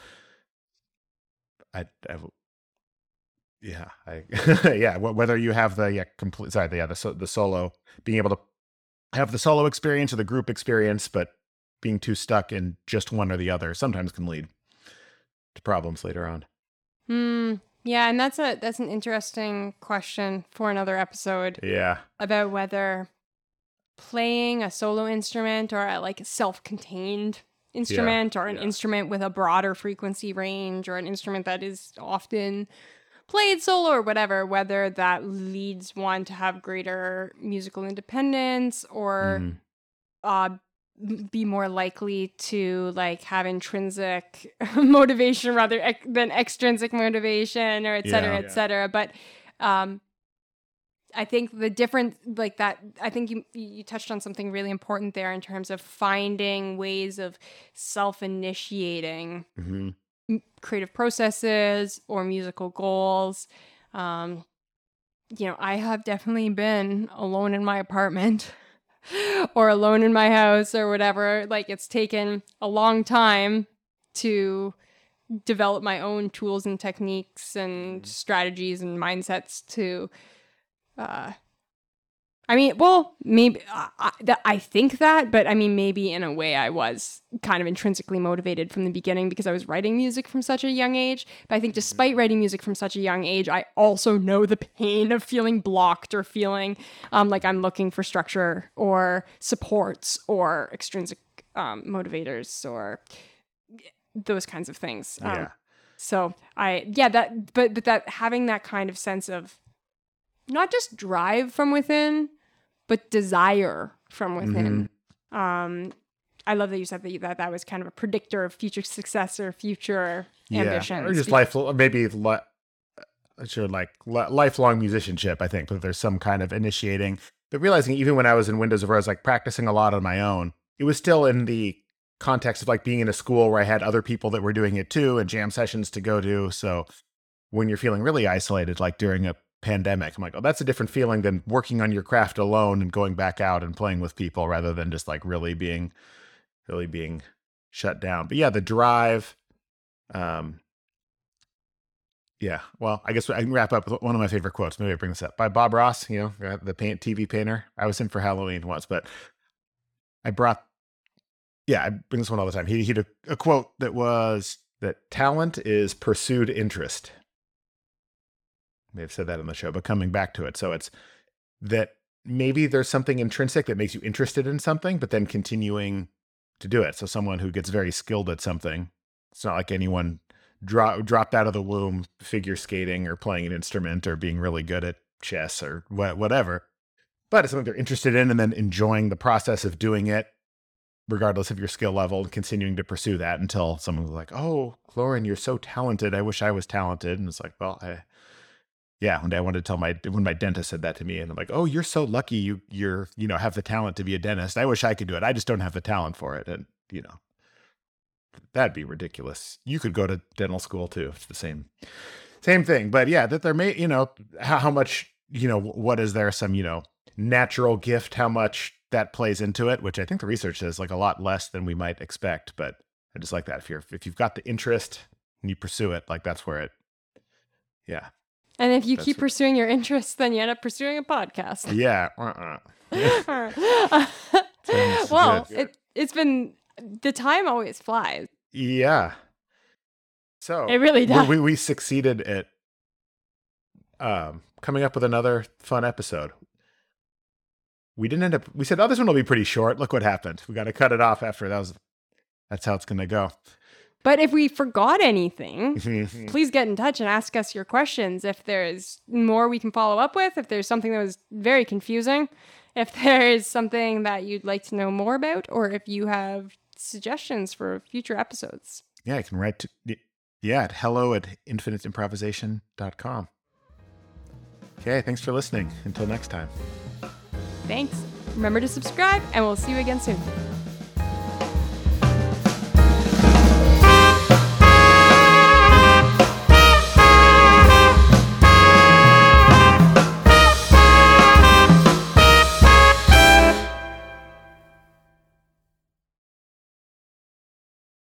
B: i, I yeah i [LAUGHS] yeah whether you have the yeah complete sorry yeah the, the solo being able to have the solo experience or the group experience but being too stuck in just one or the other sometimes can lead to problems later on
A: Hmm. Yeah, and that's a that's an interesting question for another episode
B: yeah
A: about whether playing a solo instrument or a, like a self-contained instrument or an
B: yeah.
A: instrument with a broader frequency range or an instrument that is often played solo or whatever whether that leads one to have greater musical independence or
B: Mhm.
A: uh be more likely to like have intrinsic [LAUGHS] motivation rather ex- than extrinsic motivation or et cetera
B: Yeah.
A: et cetera but um i think the different like that i think you you touched on something really important there in terms of finding ways of self-initiating
B: Mhm.
A: creative processes or musical goals Um, you know, I have definitely been alone in my apartment [LAUGHS] or alone in my house or whatever. Like it's taken a long time to develop my own tools and techniques and strategies and mindsets to uh I mean, well, maybe I, I, I think that, but I mean, maybe in a way I was kind of intrinsically motivated from the beginning because I was writing music from such a young age. But I think despite writing music from such a young age, I also know the pain of feeling blocked or feeling um, like I'm looking for structure or supports or extrinsic um, motivators or those kinds of things. Um,
B: Yeah.
A: So I, yeah, that, but, but that having that kind of sense of not just drive from within, but desire from within. Um, I love that you said that, you, that that was kind of a predictor of future success or future ambitions.
B: or just life, maybe li- uh, sure, like li- lifelong musicianship. I think, but there's some kind of initiating. But realizing even when I was in Windows, where I was like practicing a lot on my own, it was still in the context of like being in a school where I had other people that were doing it too, and jam sessions to go to. So when you're feeling really isolated, like during a pandemic, I'm like, oh, that's a different feeling than working on your craft alone and going back out and playing with people rather than just like really being, really being shut down. But yeah, the drive. Um, yeah, well, I guess I can wrap up with one of my favorite quotes. Maybe I bring this up by Bob Ross. You know, uh, the paint TV painter. I was in for Halloween once, but I brought. Yeah, I bring this one all the time. He he had a, a quote that was that talent is pursued interest. Have said that on the show, but coming back to it, so it's that maybe there's something intrinsic that makes you interested in something, but then continuing to do it. So someone who gets very skilled at something, it's not like anyone dro- dropped out of the womb figure skating or playing an instrument or being really good at chess or wha- whatever. But it's something they're interested in and then enjoying the process of doing it, regardless of your skill level, and continuing to pursue that until someone's like, Oh, Lauren, you're so talented. I wish I was talented. And it's like, Well, I, yeah, one day I wanted to tell my when my dentist said that to me, and I'm like, "Oh, you're so lucky. You you're you know have the talent to be a dentist. I wish I could do it. I just don't have the talent for it." And you know, that'd be ridiculous. You could go to dental school too. It's the same same thing. But yeah, that there may you know how, how much you know what is there some you know natural gift how much that plays into it, which I think the research says like a lot less than we might expect. But I just like that if you're if you've got the interest and you pursue it, like that's where it. Yeah.
A: And if you
B: that's
A: keep
B: what-
A: pursuing your interests, then you end up pursuing a podcast. [LAUGHS]
B: Yeah. Uh-uh. [LAUGHS] Sounds
A: well,
B: good.
A: it it's been the time always flies.
B: Yeah. So
A: It really
B: we-
A: does.
B: We, we succeeded at um, coming up with another fun episode. We didn't end up. We said, "Oh, this one will be pretty short." Look what happened. We got to cut it off after that was. That's how it's going to go.
A: But if we forgot anything, mm-hmm. please get in touch and ask us your questions. If there's more we can follow up with, if there's something that was very confusing, if [LAUGHS] there is something that you'd like to know more about, or if you have suggestions for future episodes.
B: yeah, you can write to yeah at hello at infiniteimprovisation.com. Okay, thanks for listening. Until next time.
A: Thanks. Remember to subscribe, and we'll see you again soon.